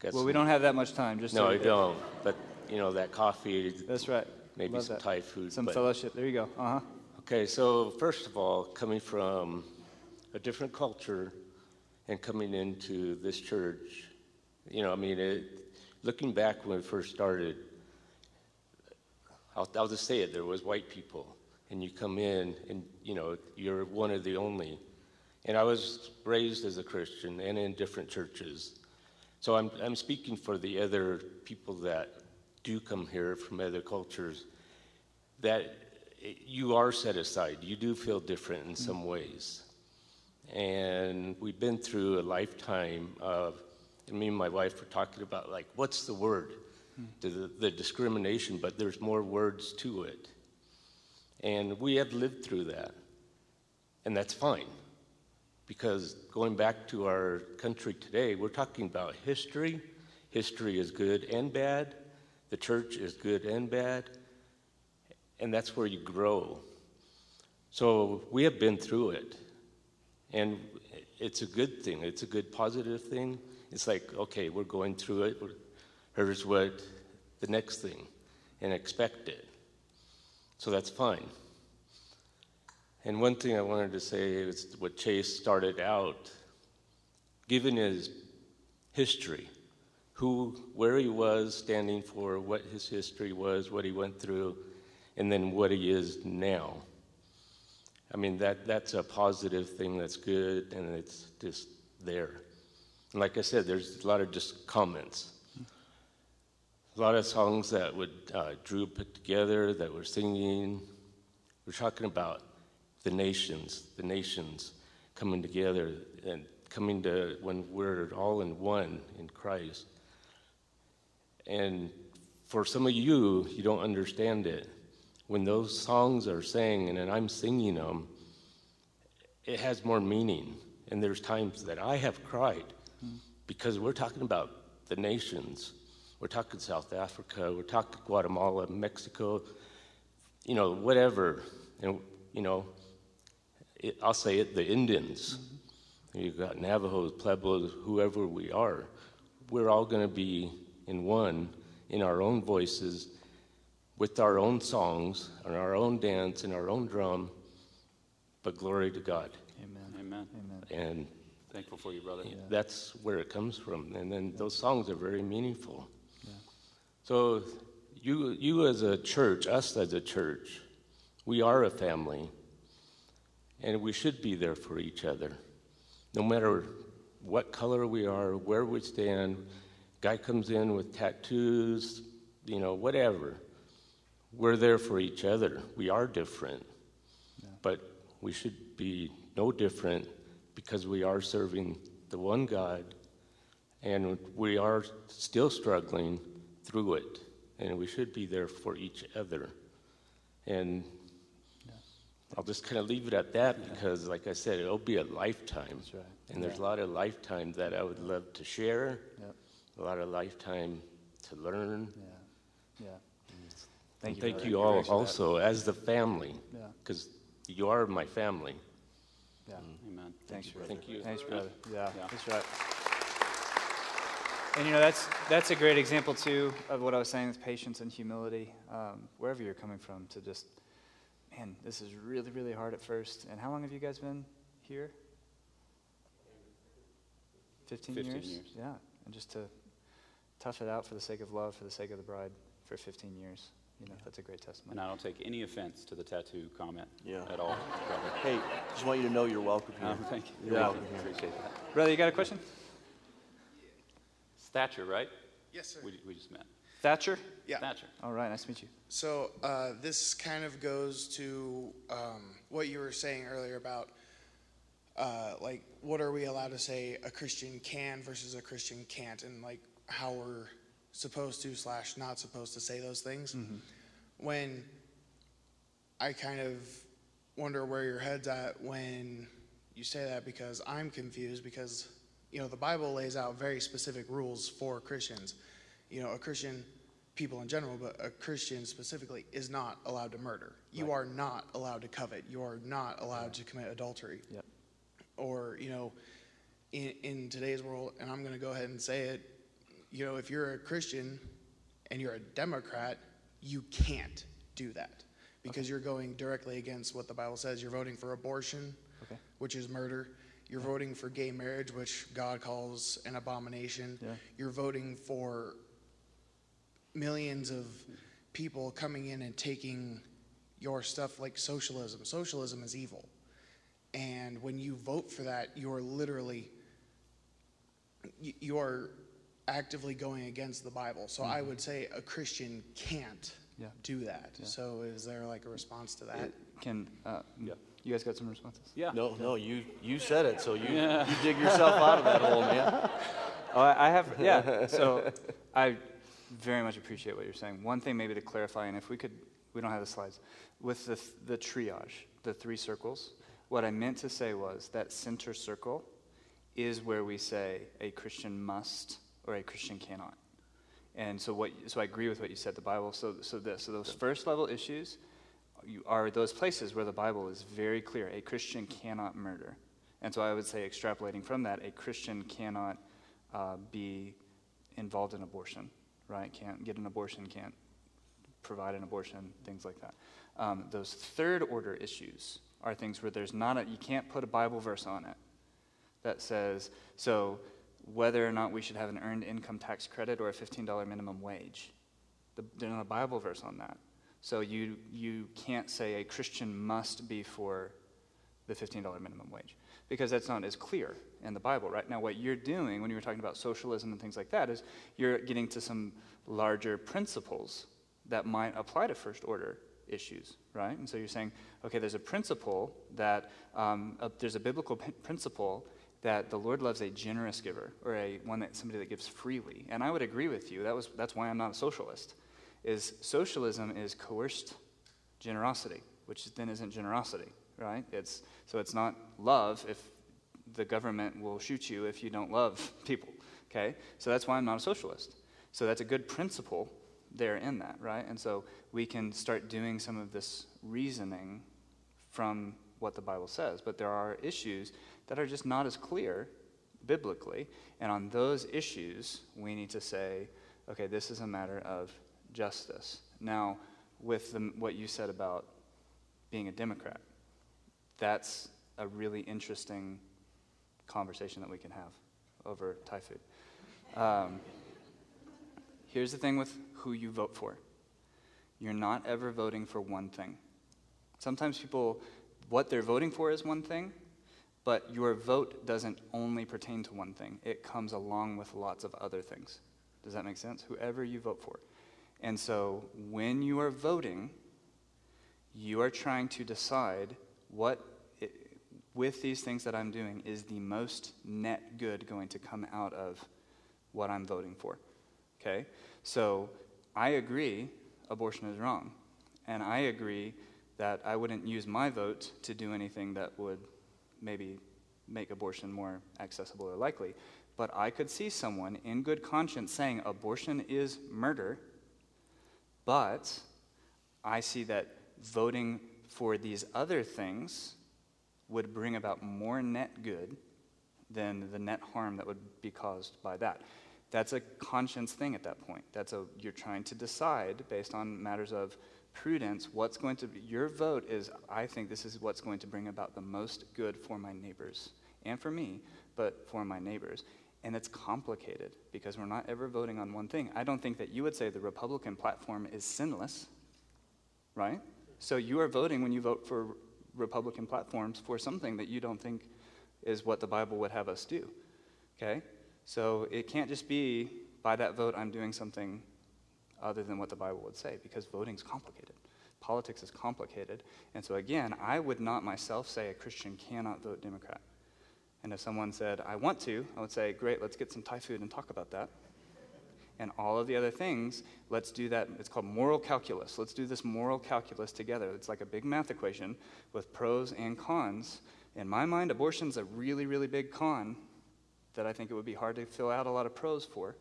I Well, we don't have that much time, just No, so I don't. But, you know, that coffee, That's right. Maybe Love some that. Thai food. Some but- fellowship. There you go. Uh huh. Okay, so first of all, coming from a different culture and coming into this church, you know, I mean, it, looking back when we first started, I'll, I'll just say it, there was white people, and you come in and, you know, you're one of the only. And I was raised as a Christian and in different churches. So I'm, I'm speaking for the other people that do come here from other cultures that you are set aside. You do feel different in some ways. And we've been through a lifetime of, and me and my wife were talking about, like, what's the word? The, the discrimination, but there's more words to it. And we have lived through that. And that's fine. Because going back to our country today, we're talking about history. History is good and bad. The church is good and bad and that's where you grow. So we have been through it, and it's a good thing. It's a good positive thing. It's like, okay, we're going through it. Here's what the next thing, and expect it. So that's fine. And one thing I wanted to say is what Chase started out, given his history, who, where he was standing for, what his history was, what he went through and then what he is now. I mean, that, that's a positive thing that's good, and it's just there. Like I said, there's a lot of just comments. A lot of songs that would uh, Drew put together that we're singing. We're talking about the nations, the nations coming together and coming to when we're all in one in Christ. And for some of you, you don't understand it when those songs are sang and I'm singing them, it has more meaning. And there's times that I have cried mm-hmm. because we're talking about the nations. We're talking South Africa, we're talking Guatemala, Mexico, you know, whatever. And, you know, it, I'll say it, the Indians. Mm-hmm. You've got Navajos, Pueblos, whoever we are. We're all going to be in one in our own voices with our own songs and our own dance and our own drum, but glory to God. Amen. Amen. Amen. And Thankful for you, brother. that's where it comes from. And then those songs are very meaningful. So you, you as a church, us as a church, we are a family, and we should be there for each other. No matter what color we are, where we stand, guy comes in with tattoos, you know, whatever. We're there for each other. We are different, but we should be no different because we are serving the one God and we are still struggling through it. And we should be there for each other. And I'll just kind of leave it at that because, like I said, it'll be a lifetime. That's right. And there's a lot of lifetime that I would love to share, Yep. a lot of lifetime to learn. Yeah. Yeah. Thank you. Thank you all Thanks that. also as the family, Yeah. because you are my family. Yeah. Amen. Thanks, brother. Thank you. Thanks, brother. Yeah, Yeah. that's right. And you know that's that's a great example too of what I was saying with patience and humility. Um, wherever you're coming from, to just, man, this is really really hard at first. And how long have you guys been here? Fifteen, 15 years. years. Yeah, and just to tough it out for the sake of love, for the sake of the bride, for 15 years. You know, that's a great testimony. And I don't take any offense to the tattoo comment Yeah. at all. Hey, just want you to know you're welcome here. Um, thank you. You're Thank welcome you. here. Appreciate that. Brother, you got a question? Thatcher, right? Yes, sir. We, we just met. Thatcher? Yeah. Thatcher. All right, nice to meet you. So uh, this kind of goes to um, what you were saying earlier about uh, like what are we allowed to say a Christian can versus a Christian can't, and like how we're supposed to slash not supposed to say those things. Mm-hmm. When I kind of wonder where your head's at when you say that because I'm confused because you know the Bible lays out very specific rules for Christians. You know, a Christian people in general, but a Christian specifically is not allowed to murder. You are not allowed to covet. You are not allowed to commit adultery. Yep. Or, you know, in, in today's world, and I'm going to go ahead and say it, you know, if you're a Christian and you're a Democrat, you can't do that because you're going directly against what the Bible says. You're voting for abortion, Okay. which is murder. You're voting for gay marriage, which God calls an abomination. Yeah. You're voting for millions of people coming in and taking your stuff like socialism. Socialism is evil. And when you vote for that, you're literally you're actively going against the Bible. So I would say a Christian can't Yeah. do that. So is there like a response to that? Can, uh, Yeah. you guys got some responses? Yeah. No, no, you, you said it, so you, you dig yourself out of that hole, man. Oh, I I have, yeah. So I very much appreciate what you're saying. One thing maybe to clarify, and if we could, we don't have the slides, with the, the triage, the three circles, what I meant to say was that center circle is where we say a Christian must or a Christian cannot. And so what, so I agree with what you said, the Bible, so, so this, so those first level issues you, are those places where the Bible is very clear. A Christian cannot murder. And so I would say, extrapolating from that, a Christian cannot uh, be involved in abortion, right? Can't get an abortion, can't provide an abortion, things like that. Um, those third order issues are things where there's not a, you can't put a Bible verse on it that says, so whether or not we should have an earned income tax credit or a $15 minimum wage. The, there's not a Bible verse on that. So you, you can't say a Christian must be for the $15 minimum wage because that's not as clear in the Bible, right? Now, what you're doing when you were talking about socialism and things like that is you're getting to some larger principles that might apply to first order issues, right? And so you're saying, okay, there's a principle that um, a, there's a biblical p- principle that the Lord loves a generous giver or a one that somebody that gives freely. And I would agree with you. That was that's why I'm not a socialist. Is socialism is coerced generosity, which then isn't generosity, right? It's so it's not love if the government will shoot you if you don't love people. Okay? So that's why I'm not a socialist. So that's a good principle there in that, right? And so we can start doing some of this reasoning from what the Bible says. But there are issues that are just not as clear biblically. And on those issues, we need to say, okay, this is a matter of justice. Now, with the, what you said about being a Democrat, that's a really interesting conversation that we can have over Thai food. Um, here's the thing with who you vote for you're not ever voting for one thing. Sometimes people, what they're voting for is one thing, but your vote doesn't only pertain to one thing, it comes along with lots of other things. Does that make sense? Whoever you vote for. And so when you are voting, you are trying to decide what, i with these things that I'm doing, is the most net good going to come out of what I'm voting for. Okay? So I agree abortion is wrong. And I agree that I wouldn't use my vote to do anything that would maybe make abortion more accessible or likely. But I could see someone in good conscience saying abortion is murder, but I see that voting for these other things would bring about more net good than the net harm that would be caused by that. That's a conscience thing at that point. That's a you're trying to decide based on matters of prudence what's going to be your vote is I think this is what's going to bring about the most good for my neighbors and for me, but for my neighbors. And it's complicated because we're not ever voting on one thing. I don't think that you would say the Republican platform is sinless, right? So you are voting when you vote for Republican platforms for something that you don't think is what the Bible would have us do. Okay? So it can't just be by that vote I'm doing something other than what the Bible would say because voting is complicated. Politics is complicated. And so again, I would not myself say a Christian cannot vote Democrat. And if someone said, I want to, I would say, great, let's get some Thai food and talk about that. And all of the other things, let's do that. It's called moral calculus. Let's do this moral calculus together. It's like a big math equation with pros and cons. In my mind, abortion's a really, really big con that I think it would be hard to fill out a lot of pros for.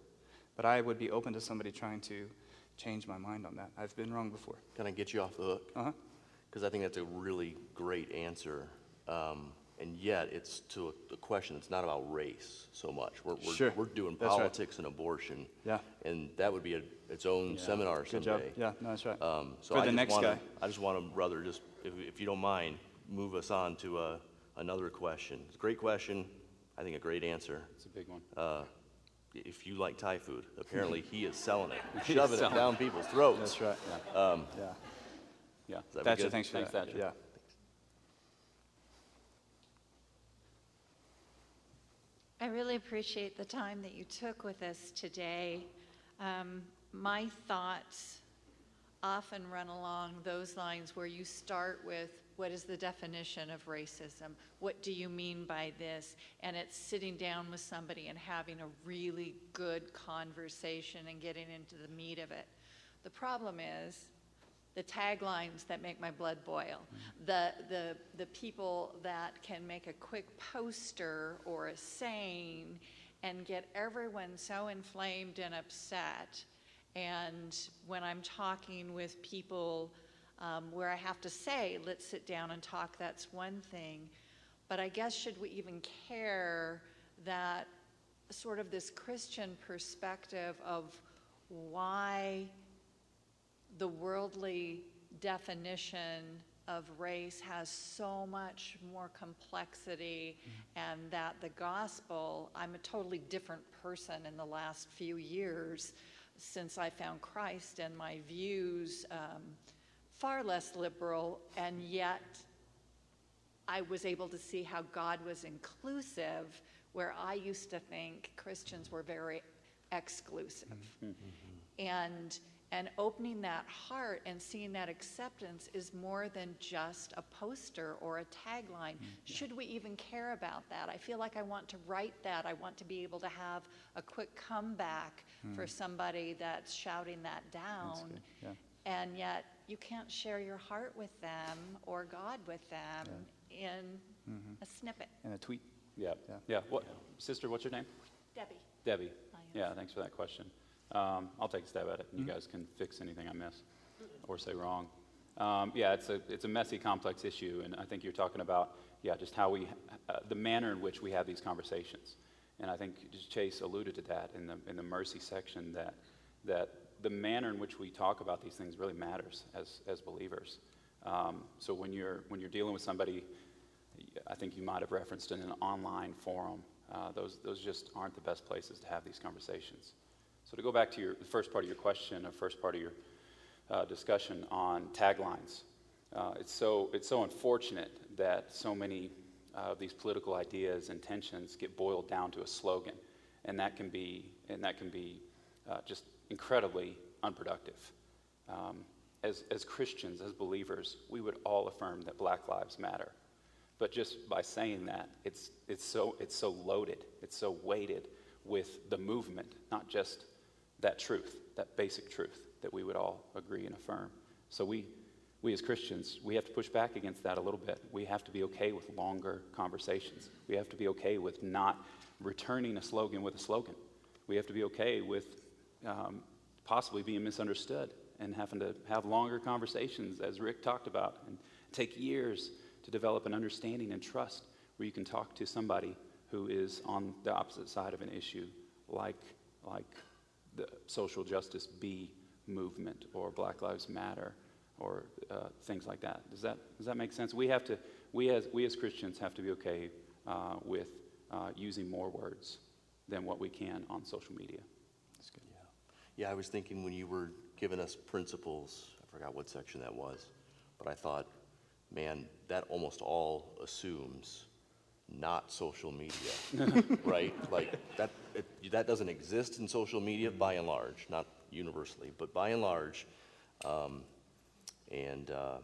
But I would be open to somebody trying to change my mind on that. I've been wrong before. Can I get you off the hook? Uh huh. Because I think that's a really great answer. Um, and yet, it's to a, a question that's not about race so much. We're, we're, Sure. we're doing That's right. politics and abortion. Yeah. And that would be a, its own seminar Good job. someday. Yeah, no, that's right. Um, so For I the next wanna, guy. I just want to, brother, just if, if you don't mind, move us on to uh, another question. It's a great question. I think a great answer. It's a big one. Uh, if you like Thai food, apparently he is selling it, He's shoving it selling down people's throats. That's right. Um, Yeah. Yeah. Is that Thatcher, thanks for Thanks, that. Thatcher. Yeah. I really appreciate the time that you took with us today. Um, my thoughts often run along those lines where you start with what is the definition of racism? What do you mean by this? And it's sitting down with somebody and having a really good conversation and getting into the meat of it. The problem is, the taglines that make my blood boil, mm-hmm. the, the, the people that can make a quick poster or a saying and get everyone so inflamed and upset. And when I'm talking with people um, where I have to say, let's sit down and talk, that's one thing. But I guess, should we even care that sort of this Christian perspective of why the worldly definition of race has so much more complexity and that the gospel i'm a totally different person in the last few years since i found christ and my views um, far less liberal and yet i was able to see how god was inclusive where i used to think christians were very exclusive mm-hmm. and and opening that heart and seeing that acceptance is more than just a poster or a tagline. Mm-hmm. Should we even care about that? I feel like I want to write that. I want to be able to have a quick comeback for mm. somebody that's shouting that down. good, yeah. And yet, you can't share your heart with them or God with them in a snippet. In a tweet. Yeah. Yeah. Yeah. What, sister, what's your name? Debbie. Debbie. Lyons. Yeah, thanks for that question. Um, I'll take a stab at it. and You guys can fix anything I miss or say wrong. Um, yeah, it's a, it's a messy, complex issue, and I think you're talking about, yeah, just how we, uh, the manner in which we have these conversations. And I think just Chase alluded to that in the, in the mercy section, that, that the manner in which we talk about these things really matters as, as believers. Um, so when you're, when you're dealing with somebody, I think you might have referenced in an online forum, uh, those, those just aren't the best places to have these conversations. So to go back to your the first part of your question, or first part of your uh, discussion on taglines, uh, it's so it's so unfortunate that so many of these political ideas and tensions get boiled down to a slogan, and that can be and that can be uh, just incredibly unproductive. Um, as as Christians, as believers, we would all affirm that Black Lives Matter. But just by saying that, it's, it's, so, it's so loaded, it's so weighted with the movement, not just that truth, that basic truth that we would all agree and affirm. So we, we as Christians, we have to push back against that a little bit. We have to be okay with longer conversations. We have to be okay with not returning a slogan with a slogan. We have to be okay with um, possibly being misunderstood and having to have longer conversations, as Rick talked about, and take years to develop an understanding and trust where you can talk to somebody who is on the opposite side of an issue, like, like the social justice B movement or Black Lives Matter or uh, things like that. Does that does that make sense? We have to we as we as Christians have to be okay uh, with uh, using more words than what we can on social media. Yeah. I was thinking when you were giving us principles, I forgot what section that was, but I thought, man, that almost all assumes not social media, right? Like that, it, that doesn't exist in social media by and large, not universally, but by and large, um, and uh,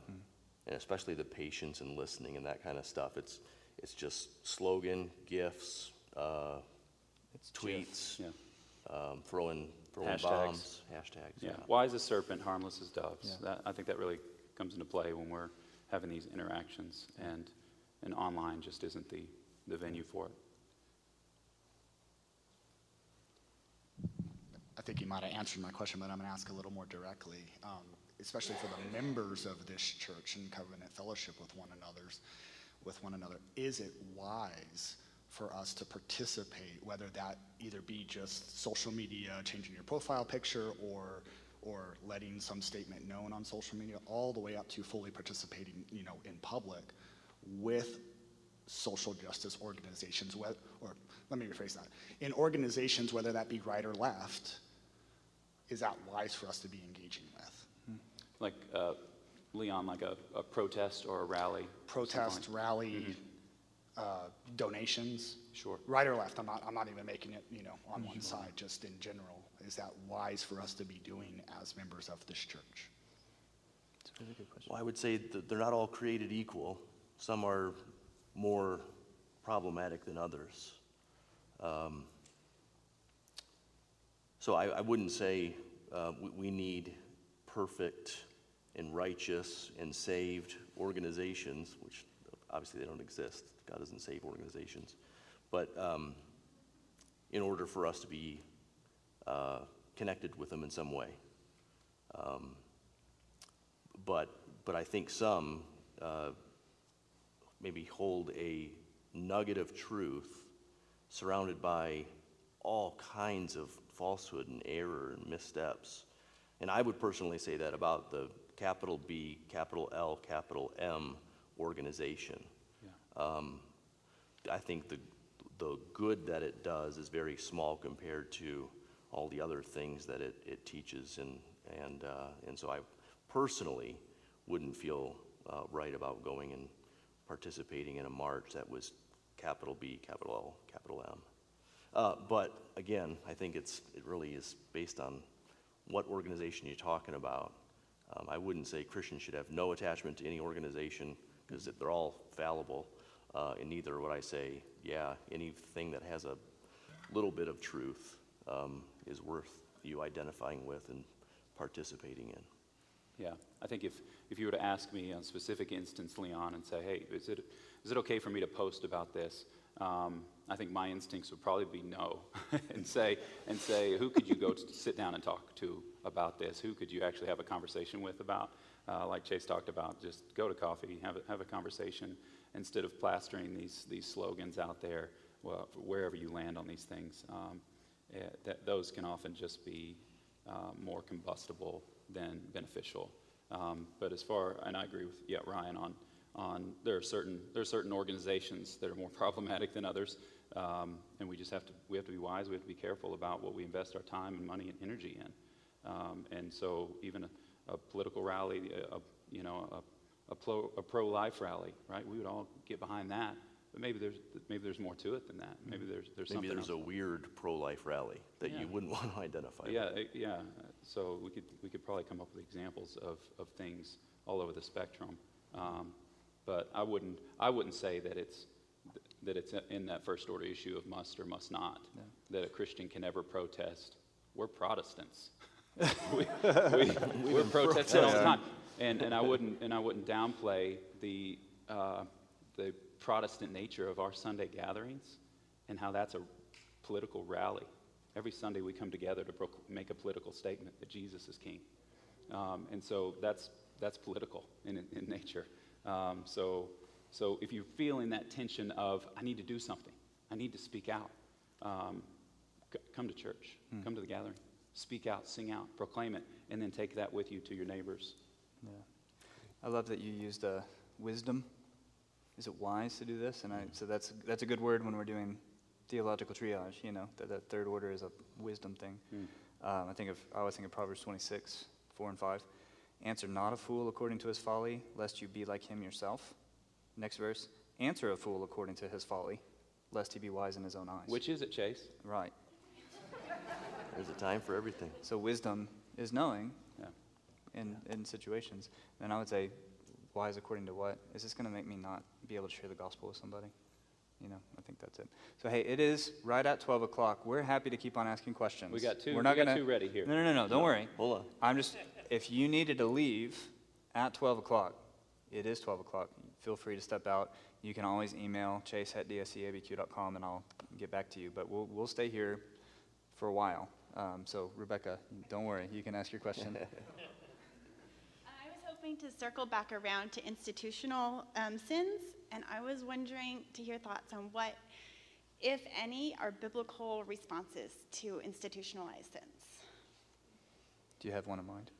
and especially the patience and listening and that kind of stuff. It's it's just slogan, GIFs, uh, It's tweets, Yeah. um, throwing throwing Hashtags. bombs, hashtags. Yeah, wise as serpent, harmless as doves. Yeah. That, I think that really comes into play when we're having these interactions, and, and online just isn't the, the venue for it. I think you might have answered my question, but I'm going to ask a little more directly, um, especially for the members of this church and covenant fellowship with one another's, with one another. Is it wise for us to participate, whether that either be just social media, changing your profile picture, or or letting some statement known on social media, all the way up to fully participating, you know, in public with social justice organizations, or let me rephrase that, in organizations, whether that be right or left, is that wise for us to be engaging with? Like, uh, Leon, like a, a protest or a rally? Protest, like- rally, uh, donations? Sure. Right or left, I'm not, I'm not even making it, you know, on one side, just in general. Is that wise for us to be doing as members of this church? It's a really good question. Well, I would say that they're not all created equal. Some are more problematic than others. Um, so I, I wouldn't say uh, we, we need perfect and righteous and saved organizations, which obviously they don't exist. God doesn't save organizations. But um, in order for us to be uh, connected with them in some way. Um, but, but I think some uh, maybe hold a nugget of truth surrounded by all kinds of falsehood and error and missteps. And I would personally say that about the capital B, capital L, capital M organization. Um, I think the, the good that it does is very small compared to all the other things that it, it teaches. And, and, uh, and so I personally wouldn't feel uh, right about going and participating in a march that was capital B, capital L, capital M. Uh, but again, I think it's, it really is based on what organization you're talking about. Um, I wouldn't say Christians should have no attachment to any organization because they're all fallible. Uh, and neither would I say, yeah, anything that has a little bit of truth um, is worth you identifying with and participating in. Yeah, I think if, if you were to ask me on a specific instance, Leon, and say, hey, is it, is it okay for me to post about this? Um, I think my instincts would probably be no, and say, and say, who could you go to sit down and talk to about this? Who could you actually have a conversation with about? Uh, like Chase talked about, just go to coffee, have a, have a conversation instead of plastering these these slogans out there. Well, wherever you land on these things, um, eh, that those can often just be uh, more combustible than beneficial. Um, but as far, and I agree with yeah, Ryan on on there are certain there are certain organizations that are more problematic than others, um, and we just have to we have to be wise. We have to be careful about what we invest our time and money and energy in. Um, and so even a, a political rally, a, a you know a, a, pro, a pro-life rally, right? We would all get behind that. But maybe there's maybe there's more to it than that. Maybe there's there's Maybe there's else. a weird pro-life rally that Yeah. you wouldn't want to identify. Yeah, with. yeah. So we could we could probably come up with examples of, of things all over the spectrum. Um, but I wouldn't I wouldn't say that it's that it's in that first order issue of must or must not. That a Christian can ever protest. We're Protestants. we, we, we're protesting all the time, and and I wouldn't and I wouldn't downplay the uh, the Protestant nature of our Sunday gatherings and how that's a political rally. Every Sunday we come together to proc- make a political statement that Jesus is king. Um, and so that's, that's political in, in nature. Um, so, so if you're feeling that tension of, I need to do something, I need to speak out, um, c- come to church, come to the gathering, speak out, sing out, proclaim it, and then take that with you to your neighbors. Yeah. I love that you used uh, wisdom. Is it wise to do this? And I, so that's, that's a good word when we're doing theological triage, you know, that, that third order is a wisdom thing. Um, I think of, I always think of Proverbs 26, 4 and 5. Answer not a fool according to his folly, lest you be like him yourself. Next verse. Answer a fool according to his folly, lest he be wise in his own eyes. Which is it, Chase? Right. There's a time for everything. So wisdom is knowing. In, in situations. then I would say, wise according to what? Is this going to make me not be able to share the gospel with somebody? You know, I think that's it. So hey, it is right at 12 o'clock. We're happy to keep on asking questions. We got two- We're not we gonna, two ready here. No, no, no, no. Don't worry. Hold on. I'm just, if you needed to leave at 12 o'clock, it is 12 o'clock. Feel free to step out. You can always email chase at dscabq.com and I'll get back to you. But we'll, we'll stay here for a while. Um, so, Rebecca, don't worry. You can ask your question. Hoping to circle back around to institutional um, sins, and I was wondering to hear thoughts on what, if any, are biblical responses to institutionalized sins. Do you have one in mind?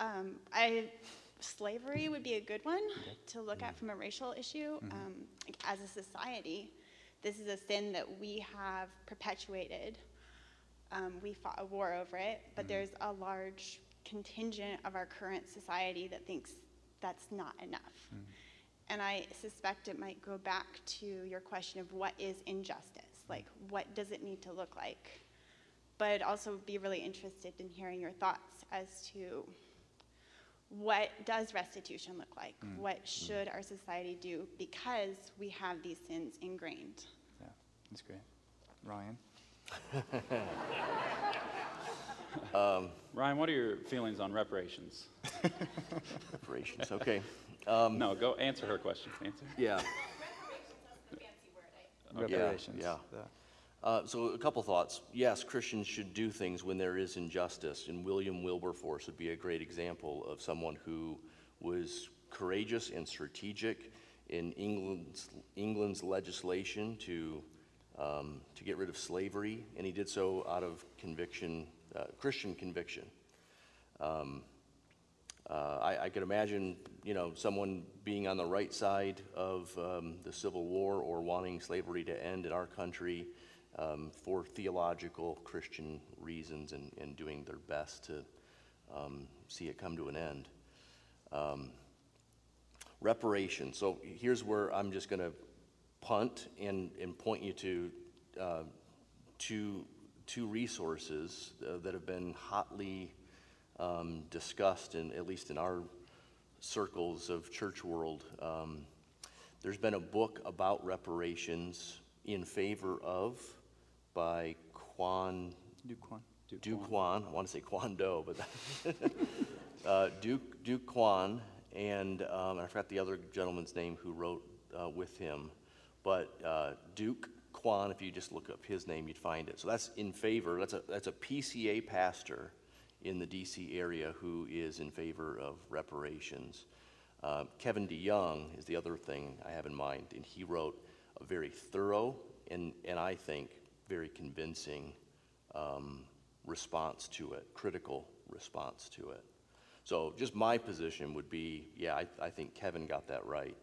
Um, I, slavery would be a good one to look at from a racial issue. Um, like, as a society, this is a sin that we have perpetuated. Um, we fought a war over it, but there's a large contingent of our current society that thinks that's not enough. Mm-hmm. And I suspect it might go back to your question of what is injustice? Like, what does it need to look like? But I'd also be really interested in hearing your thoughts as to what does restitution look like? Mm-hmm. What should our society do because we have these sins ingrained? Yeah, that's great. Ryan? Ryan, what are your feelings on reparations? Reparations, okay. Um, No, go answer her question. Answer. Yeah. Reparations. yeah. Uh, so a couple thoughts. Yes, Christians should do things when there is injustice, and William Wilberforce would be a great example of someone who was courageous and strategic in England's, England's legislation to, um, to get rid of slavery, and he did so out of conviction, uh, Christian conviction. Um, uh, I, I could imagine, you know, someone being on the right side of um, the Civil War or wanting slavery to end in our country um, for theological Christian reasons and, and doing their best to um, see it come to an end. Um, reparations. So here's where I'm just going to punt and, and point you to uh, two, two resources uh, that have been hotly um, discussed, in, at least in our circles of church world. Um, there's been a book about reparations in favor of by Quan Duquan. Duke Kwon. I want to say Kwan Do, but uh, Duke Duke Kwon and um, I forgot the other gentleman's name who wrote uh, with him, but uh, Duke Kwon. If you just look up his name, you'd find it. So that's in favor. That's a that's a PCA pastor in the D.C. area who is in favor of reparations. Uh, Kevin DeYoung is the other thing I have in mind, and he wrote a very thorough and and I think very convincing um, response to it, critical response to it. So just my position would be, yeah, I, I think Kevin got that right,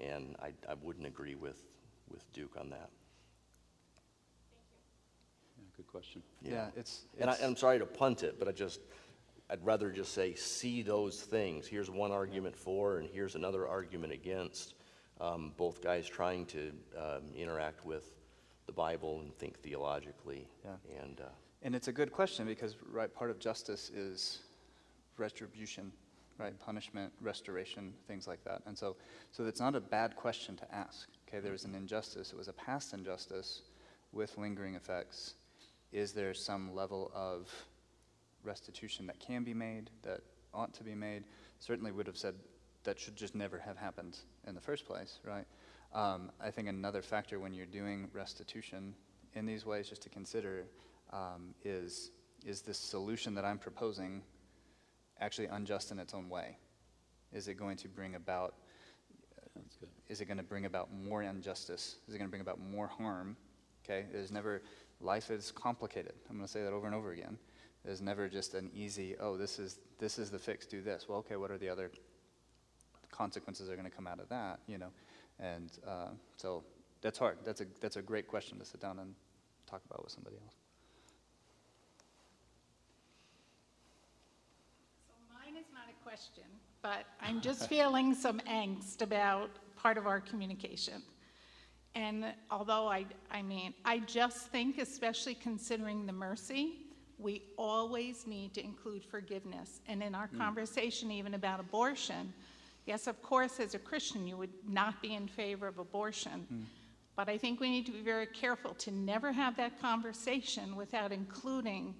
and I, I wouldn't agree with, with Duke on that. Yeah, good question. Yeah, it's, And I, it's- I'm sorry to punt it, but I just, I'd rather just say, see those things. Here's one argument for, and here's another argument against. Um, both guys trying to um, interact with the Bible and think theologically. Yeah. And uh, And it's a good question because, right, part of justice is retribution, right? Punishment, restoration, things like that. And so, so it's not a bad question to ask. Okay, there was an injustice. It was a past injustice with lingering effects. Is there some level of restitution that can be made, that ought to be made? Certainly would have said that should just never have happened in the first place, right? Um, I think another factor when you're doing restitution in these ways, just to consider, um, is is this solution that I'm proposing actually unjust in its own way? Is it going to bring about is it going to bring about more injustice? Is it going to bring about more harm? Okay, there's never, life is complicated. I'm going to say that over and over again. There's never just an easy, oh, this is, this is the fix, do this. Well, okay, what are the other consequences that are going to come out of that, you know? And uh, so that's hard. That's a, that's a great question to sit down and talk about with somebody else. So mine is not a question, but I'm just feeling some angst about part of our communication. And although I, I mean, I just think, especially considering the mercy, we always need to include forgiveness. And in our hmm. conversation, even about abortion, yes, of course, as a Christian, you would not be in favor of abortion. Hmm. But I think we need to be very careful to never have that conversation without including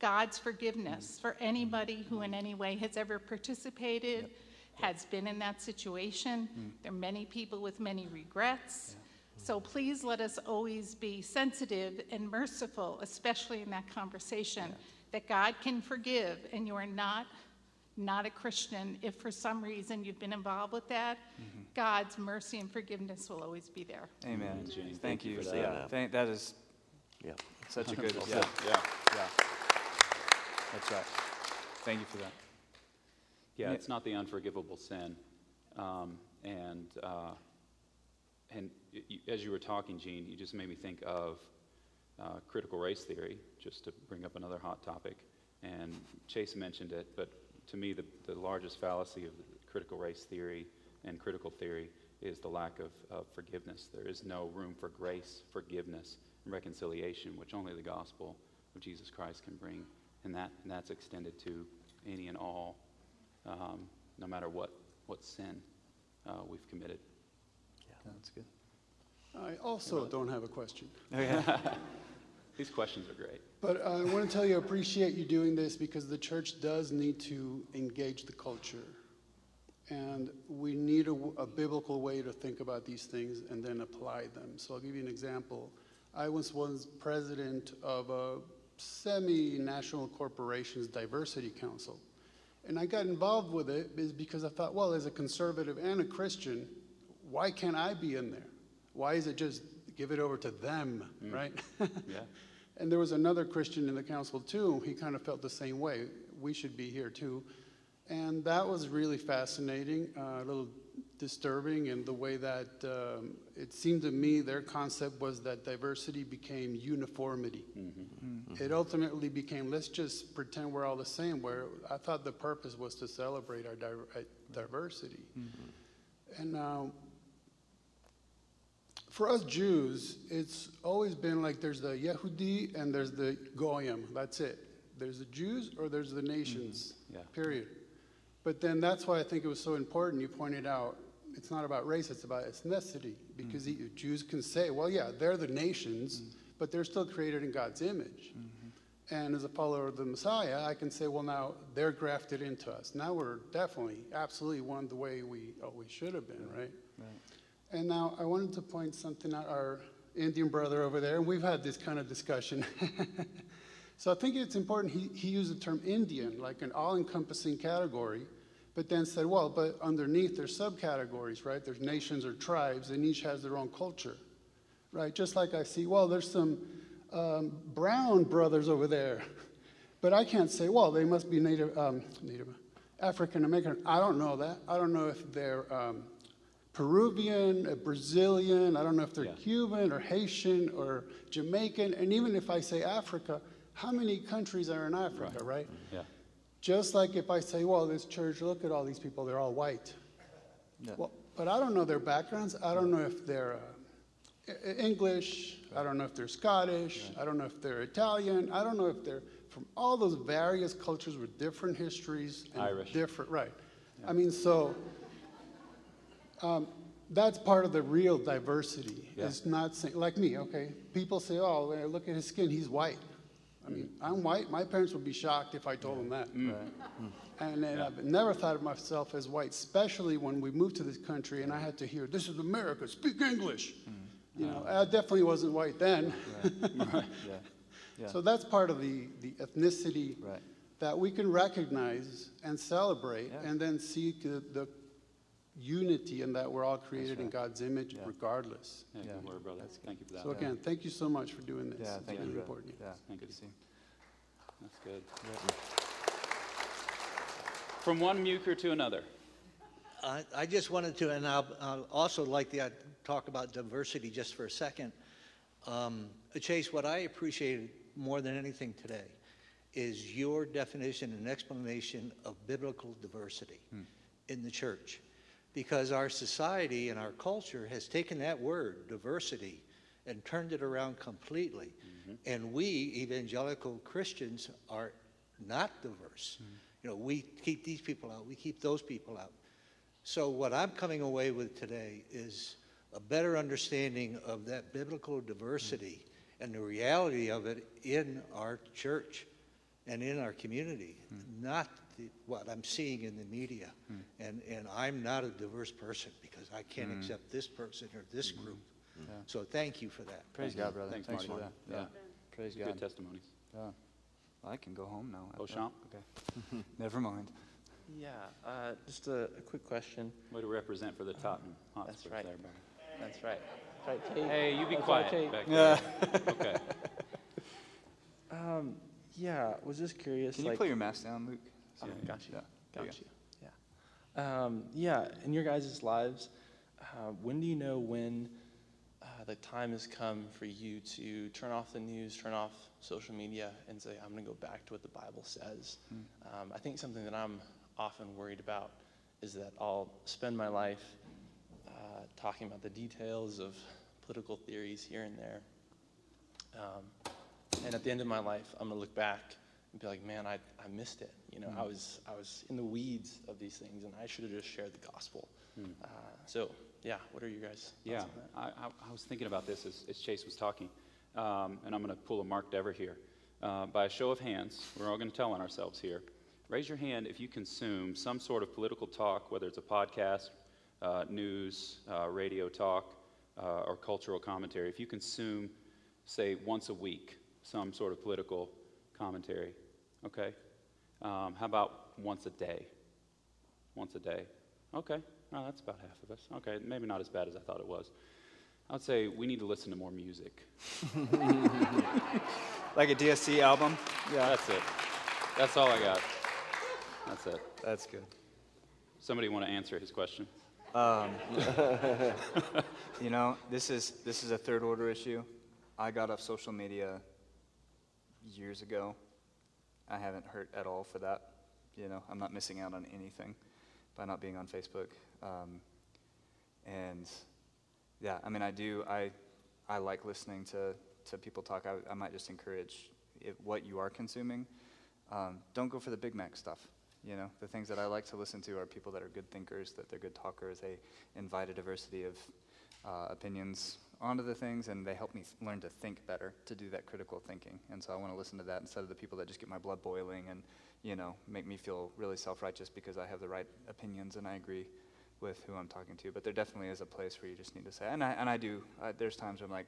God's forgiveness hmm. for anybody who in any way has ever participated, has been in that situation. There are many people with many regrets. So please let us always be sensitive and merciful, especially in that conversation, that God can forgive and you are not not a Christian if for some reason you've been involved with that. God's mercy and forgiveness will always be there. Amen. Jane. Thank, Thank you you. for that. Yeah, thank, that is Yeah. such a good, Well yeah. Yeah. yeah. That's right. Thank you for that. Yeah, Yeah. it's not the unforgivable sin. Um, and uh, and as you were talking, Gene, you just made me think of uh, critical race theory, just to bring up another hot topic. And Chase mentioned it, but to me, the, the largest fallacy of critical race theory and critical theory is the lack of, of forgiveness. There is no room for grace, forgiveness, and reconciliation, which only the gospel of Jesus Christ can bring. And, that, and that's extended to any and all um, no matter what, what sin uh, we've committed. That's good. I also don't have a question. Oh, okay. These questions are great. But I want to tell you, I appreciate you doing this because the church does need to engage the culture. And we need a, a biblical way to think about these things and then apply them. So I'll give you an example. I was once president of a semi national corporation's diversity council. And I got involved with it is because I thought, well, as a conservative and a Christian, why can't I be in there? Why is it just give it over to them, right? Yeah. And there was another Christian in the council too. He kind of felt the same way. We should be here too. And that was really fascinating, uh, a little disturbing in the way that um, it seemed to me their concept was that diversity became uniformity. It ultimately became let's just pretend we're all the same, where I thought the purpose was to celebrate our di- uh, diversity. And now, for us Jews, it's always been like there's the Yehudi and there's the Goyim. That's it. There's the Jews or there's the nations. Mm-hmm. Yeah. Period. But then that's why I think it was so important. You pointed out it's not about race; it's about ethnicity. Because mm-hmm. the Jews can say, "Well, yeah, they're the nations, mm-hmm. but they're still created in God's image." And as a follower of the Messiah, I can say, "Well, now they're grafted into us. Now we're definitely, absolutely one the way we always should have been, right? right?" And now I wanted to point something out our Indian brother over there, and we've had this kind of discussion. so I think it's important he, he used the term Indian, like an all encompassing category, but then said, well, but underneath there's subcategories, right? There's nations or tribes, and each has their own culture, right? Just like I see, well, there's some um, brown brothers over there, but I can't say, well, they must be Native, um, Native African American. I don't know that. I don't know if they're. Um, Peruvian, uh, Brazilian, I don't know if they're Yeah. Cuban or Haitian or Jamaican, and even if I say Africa, how many countries are in Africa, right? Yeah. Just like if I say, well, this church, look at all these people, they're all white. Yeah. Well, but I don't know their backgrounds. I don't know if they're uh, English. I don't know if they're Scottish. I don't know if they're Italian. I don't know if they're from all those various cultures with different histories and Irish. different, right? I mean, so um, that's part of the real diversity. Yeah. It's not saying, like me, okay? People say, oh, look at his skin, he's white. I mean, I'm white. My parents would be shocked if I told them that. And then I've never thought of myself as white, especially when we moved to this country and I had to hear, this is America, speak English. You know, I definitely wasn't white then. Yeah. Yeah. So that's part of the, the ethnicity Right. that we can recognize and celebrate Yeah. and then seek the, the unity in that we're all created in. God's image Yeah. regardless. Yeah, Yeah. good word, brother. Thank you for that. So again, thank you so much for doing this. Yeah, It's thank really you. important. Yeah, Thank good you. to see. That's good. From one muker to another. I, I just wanted to, and I'll, I'll also like to talk about diversity just for a second. Um, Chase, what I appreciated more than anything today is your definition and explanation of biblical diversity in the church. Because our society and our culture has taken that word, diversity, and turned it around completely. Mm-hmm. And we, evangelical Christians, are not diverse. Mm-hmm. You know, we keep these people out, we keep those people out. So, what I'm coming away with today is a better understanding of that biblical diversity mm-hmm. and the reality of it in our church and in our community, not the, what I'm seeing in the media. And, and I'm not a diverse person because I can't Mm. accept this person or this group. Yeah. So, thank you for that. Praise God, brother. Thanks, Thanks, Marty. for that. Yeah. Praise God. Good God. testimonies. Yeah. I can go home now. Beauchamp? Okay. Never mind. Yeah, uh, just a, a quick question. Way to represent for the Tottenham That's Hotspurs right. there, buddy. That's right. That's right, Tate. Hey, you be That's quiet right, back. Yeah. Okay. Um, yeah, was just curious. Can you like, put your mask down, Luke? Yeah, got you. yeah. There Got you you. Yeah. Um, yeah, in your guys' lives, uh, when do you know when uh, the time has come for you to turn off the news, turn off social media, and say, I'm going to go back to what the Bible says? Hmm. Um, I think something that I'm often worried about is that I'll spend my life uh, talking about the details of political theories here and there. Um, and at the end of my life, I'm gonna look back and be like, man, I, I missed it. You know, I Mm. was I was in the weeds of these things, and I should have just shared the gospel. Mm. Uh, so, yeah, what are you guys? Yeah, on that? I, I, I was thinking about this as, as Chase was talking, um, and I'm going to pull a Mark Dever here. Uh, by a show of hands, we're all going to tell on ourselves here. Raise your hand if you consume some sort of political talk, whether it's a podcast, uh, news, uh, radio talk, uh, or cultural commentary. If you consume, say, once a week, some sort of political commentary, okay? Um, how about once a day? Once a day. Okay, no, that's about half of us. Okay, maybe not as bad as I thought it was. I would say we need to listen to more music. Like a DSC album? Yeah. That's it. That's all I got. That's it. That's good. Somebody want to answer his question? Um, you know, this is this is a third order issue. I got off social media years ago. I haven't hurt at all for that. You know, I'm not missing out on anything by not being on Facebook. Um, and yeah, I mean, I do. I I like listening to to people talk. I, I might just encourage what you are consuming. Um, don't go for the Big Mac stuff. You know, the things that I like to listen to are people that are good thinkers, that they're good talkers. They invite a diversity of uh, opinions onto the things, and they help me learn to think better, to do that critical thinking. And so I want to listen to that instead of the people that just get my blood boiling and, you know, make me feel really self-righteous because I have the right opinions and I agree with who I'm talking to. But there definitely is a place where you just need to say, and I, and I do. I, there's times where I'm like,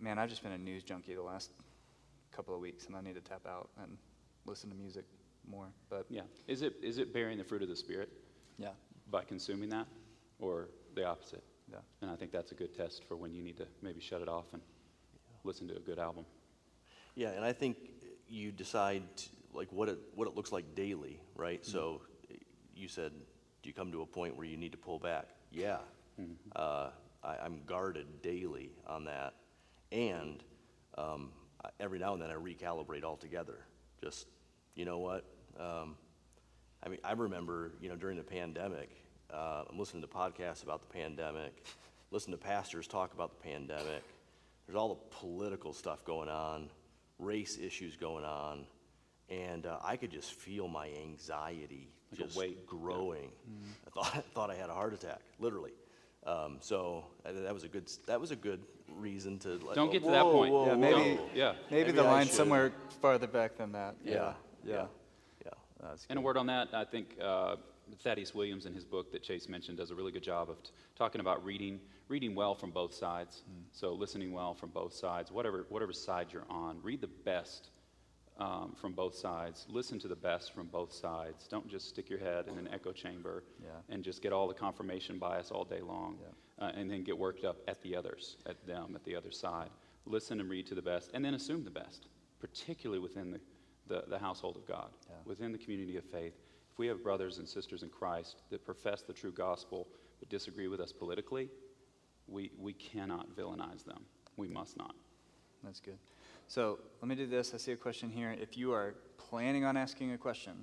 man, I've just been a news junkie the last couple of weeks, and I need to tap out and listen to music more. But Yeah. Is it is it bearing the fruit of the spirit? Yeah. By consuming that, or the opposite? Yeah. And I think that's a good test for when you need to maybe shut it off and listen to a good album. Yeah, and I think you decide like what it what it looks like daily, right? So you said do you come to a point where you need to pull back? Yeah, uh, I, I'm guarded daily on that, and um, every now and then I recalibrate altogether. Just you know what? Um, I mean, I remember you know during the pandemic, uh, I'm listening to podcasts about the pandemic, listen to pastors talk about the pandemic. There's all the political stuff going on, race issues going on, and uh, I could just feel my anxiety Like just weight, yeah. growing. I thought I thought I had a heart attack, literally. Um, so that was a good that was a good reason to like, Don't oh, get to that point. whoa, yeah, whoa. maybe, Yeah. maybe, Maybe the I line's should. somewhere farther back than that. Yeah, Yeah, yeah, yeah. That's And a word on that, I think uh, Thaddeus Williams in his book that Chase mentioned does a really good job of t- talking about reading, reading well from both sides. So listening well from both sides, whatever whatever side you're on, read the best um, from both sides. Listen to the best from both sides. Don't just stick your head in an echo chamber Yeah. and just get all the confirmation bias all day long, uh, and then get worked up at the others, at them, at the other side. Listen and read to the best, and then assume the best, particularly within the, the, the household of God, Yeah. within the community of faith. If If we have brothers and sisters in Christ that profess the true gospel but disagree with us politically, we, we cannot villainize them. We must not. That's good. So let me do this. I see a question here. If you are planning on asking a question,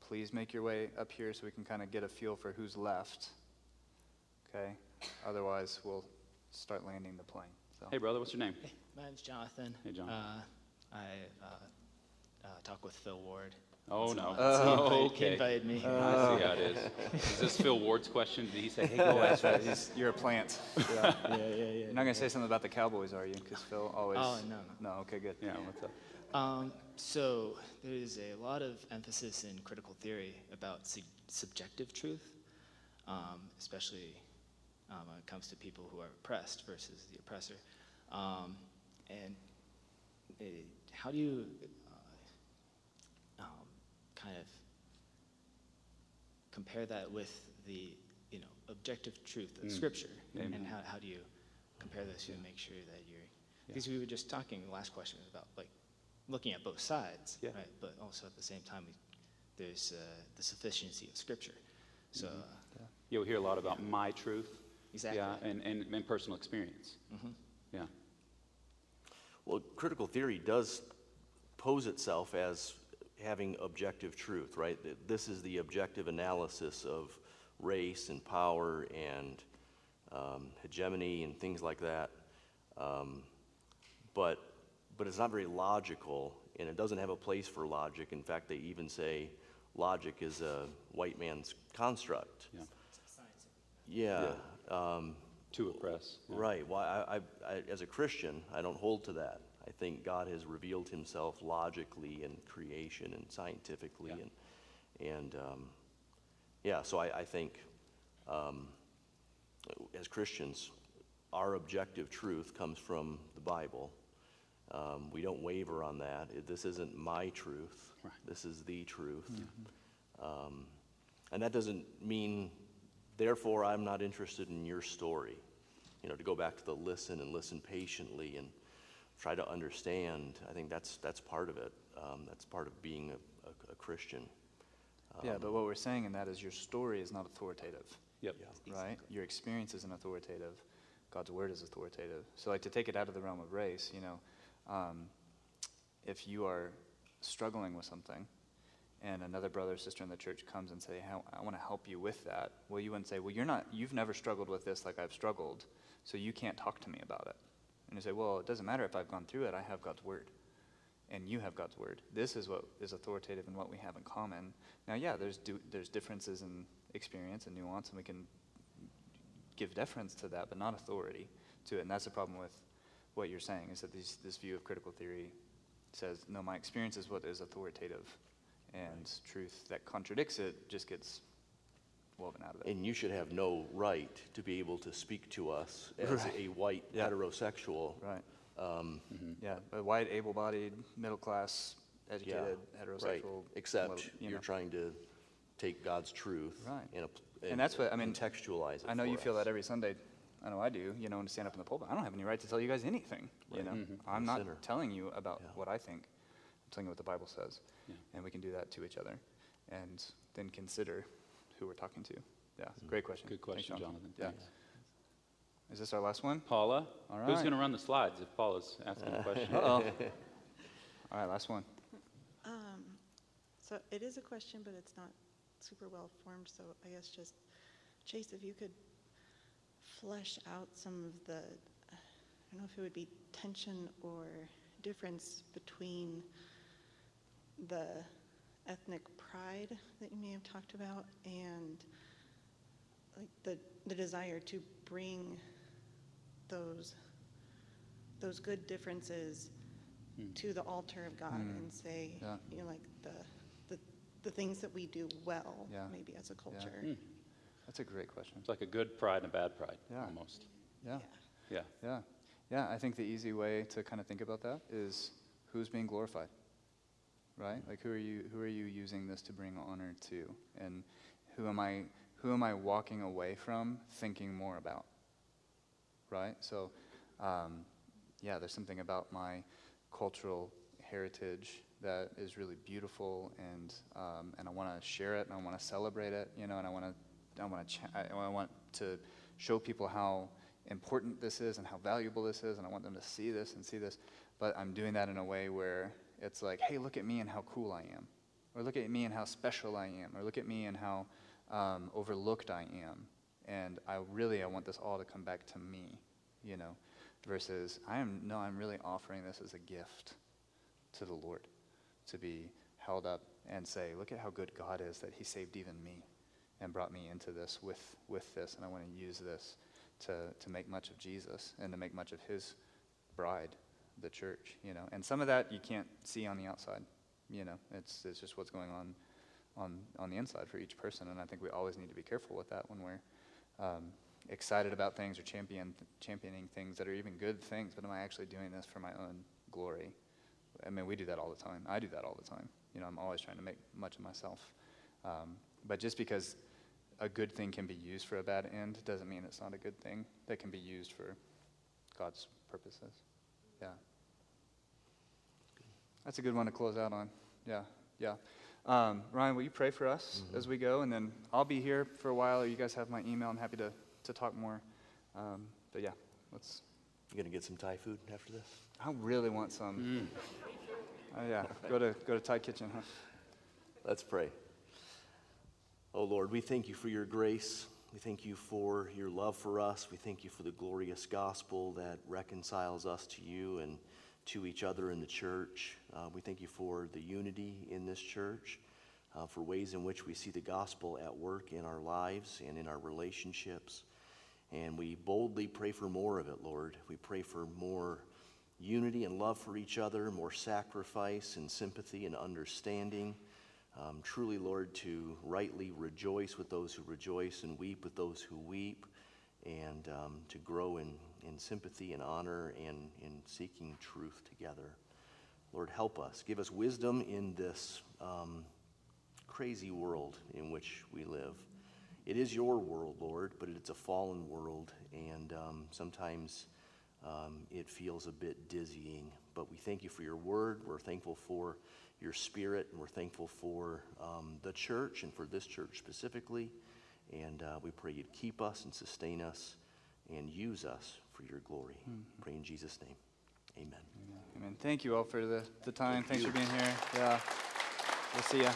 please make your way up here so we can kind of get a feel for who's left. Okay? Otherwise, we'll start landing the plane. So. Hey, brother, what's your name? My name's Jonathan. Hey, John. Uh, I uh, uh, talk with Phil Ward. Oh, no. uh, he Oh, invited- okay. He invited me. I see how it is. Is this Phil Ward's question? Did he say, hey, go that's ask right. He's, you're a plant. Yeah. Yeah, yeah, yeah. You're not going to say something about the Cowboys, are you? Because Phil always. Oh, no, no. No, okay, good. Yeah, what's up? Um, so there's a lot of emphasis in critical theory about su- subjective truth, um, especially um, when it comes to people who are oppressed versus the oppressor. Um, and uh, how do you kind of compare that with the you know objective truth of Mm. Scripture, Amen. and how, how do you compare those two and make sure that you're because we were just talking the last question was about like looking at both sides, Yeah. right? But also at the same time, we, there's uh, the sufficiency of Scripture. So Mhm. uh, You'll hear a lot about my truth. Exactly. Yeah, and, and, and personal experience. Mhm. Yeah. Well, critical theory does pose itself as having objective truth, right? This is the objective analysis of race and power and um, hegemony and things like that. Um, but, but it's not very logical, and it doesn't have a place for logic. In fact, they even say logic is a white man's construct. Yeah. Yeah. Um, to oppress. yeah. Right. Well, I, I, I, as a Christian, I don't hold to that. I think God has revealed Himself logically in creation and scientifically, and and um, yeah. So I, I think um, as Christians, our objective truth comes from the Bible. Um, we don't waver on that. It- This isn't my truth. This is the truth. Um, and that doesn't mean, therefore, I'm not interested in your story. You know, to go back to the listen and listen patiently and try to understand, I think that's, that's part of it. Um, that's part of being a, a, a Christian. Yeah, Um, but what we're saying in that is your story is not authoritative. Yep. Right? Your experience isn't authoritative. God's word is authoritative. So, like, to take it out of the realm of race, you know, um, if you are struggling with something and another brother or sister in the church comes and say, "How- I want to help you with that, well, you wouldn't say, well, you're not, you've never struggled with this like I've struggled, so you can't talk to me about it. And you say, well, it doesn't matter if I've gone through it, I have God's word and you have God's word. This is what is authoritative and what we have in common. Now, yeah, there's do, there's differences in experience and nuance, and we can give deference to that, but not authority to it. And that's the problem with what you're saying is that these, this view of critical theory says, no, my experience is what is authoritative, and truth that contradicts it just gets woven out of it. And you should have no right to be able to speak to us as Right. a white Yeah. heterosexual. Right. Um, Yeah, a white, able-bodied, middle-class, educated, Right, heterosexual. except little- you you're know. trying to take God's truth Right. and, ap- And that's what I mean. contextualize it. I know you for feel that every Sunday. I know I do. You know, when to stand up in the pulpit, I don't have any right to tell you guys anything. You Right. know, Mhm. I'm I'm not sinner. telling you about Yeah. what I think. I'm telling you what the Bible says, Yeah. and we can do that to each other, and then consider who we're talking to. Yeah, great question. Good Thanks, question, Jonathan. Yeah. Thanks. Is this our last one? Paula, All who's going to run the slides if Paula's asking a question? Uh-oh. All right, last one. Um, so it is a question, but it's not super well formed, so I guess just, Chase, if you could flesh out some of the, I don't know if it would be tension or difference between the ethnic pride that you may have talked about and like the, the desire to bring those, those good differences to the altar of God Mm. and say, Yeah. you know, like the, the, the things that we do well, Yeah. maybe as a Yeah. culture. Hmm. That's a great question. It's like a good pride and a bad pride, Yeah. almost. Yeah. Yeah. Yeah. Yeah, I think the easy way to kind of think about that is who's being glorified? Right? Like who are you who are you using this to bring honor to? And who am I who am I walking away from thinking more about? Right? So um, yeah, there's something about my cultural heritage that is really beautiful, and um, and I want to share it, and I want to celebrate it, you know, and I want to I want to I want to show people how important this is and how valuable this is, and I want them to see this and see this. But I'm doing that in a way where it's like, hey, look at me and how cool I am, or look at me and how special I am, or look at me and how um, overlooked I am. And I really I want this all to come back to me, you know, versus I am no, I'm really offering this as a gift to the Lord to be held up and say, look at how good God is that He saved even me and brought me into this with, with this, and I want to use this to, to make much of Jesus and to make much of His bride, the church, you know. And some of that you can't see on the outside, you know. It's, it's just what's going on on, on the inside for each person, and I think we always need to be careful with that when we're um, excited about things or champion, championing things that are even good things, but am I actually doing this for my own glory? I mean, we do that all the time. I do that all the time. You know, I'm always trying to make much of myself. Um, but just because a good thing can be used for a bad end doesn't mean it's not a good thing that can be used for God's purposes. Yeah. That's a good one to close out on. Yeah, yeah. Um, Ryan, will you pray for us Mm-hmm. as we go? And then I'll be here for a while. Or You guys have my email. I'm happy to, to talk more. Um, but yeah, let's. You gonna get some Thai food after this? I really want some. Oh, yeah, go to, go to Thai Kitchen, huh? Let's pray. Oh Lord, we thank you for your grace. We thank you for your love for us. We thank you for the glorious gospel that reconciles us to you and to each other in the church. Uh, we thank you for the unity in this church, uh, for ways in which we see the gospel at work in our lives and in our relationships. And we boldly pray for more of it, Lord. We pray for more unity and love for each other, more sacrifice and sympathy and understanding. Um, truly, Lord, to rightly rejoice with those who rejoice and weep with those who weep, and um, to grow in, in sympathy and honor and in seeking truth together. Lord, help us. Give us wisdom in this um, crazy world in which we live. It is your world, Lord, but it's a fallen world, and um, sometimes um, it feels a bit dizzying. But we thank you for your word. We're thankful for your spirit, and we're thankful for um, the church and for this church specifically. And uh, we pray you'd keep us and sustain us and use us for your glory. Mm-hmm. Pray in Jesus' name. Amen. Amen. Thank you all for the, the time. Thanks for being here. Yeah. We'll see ya.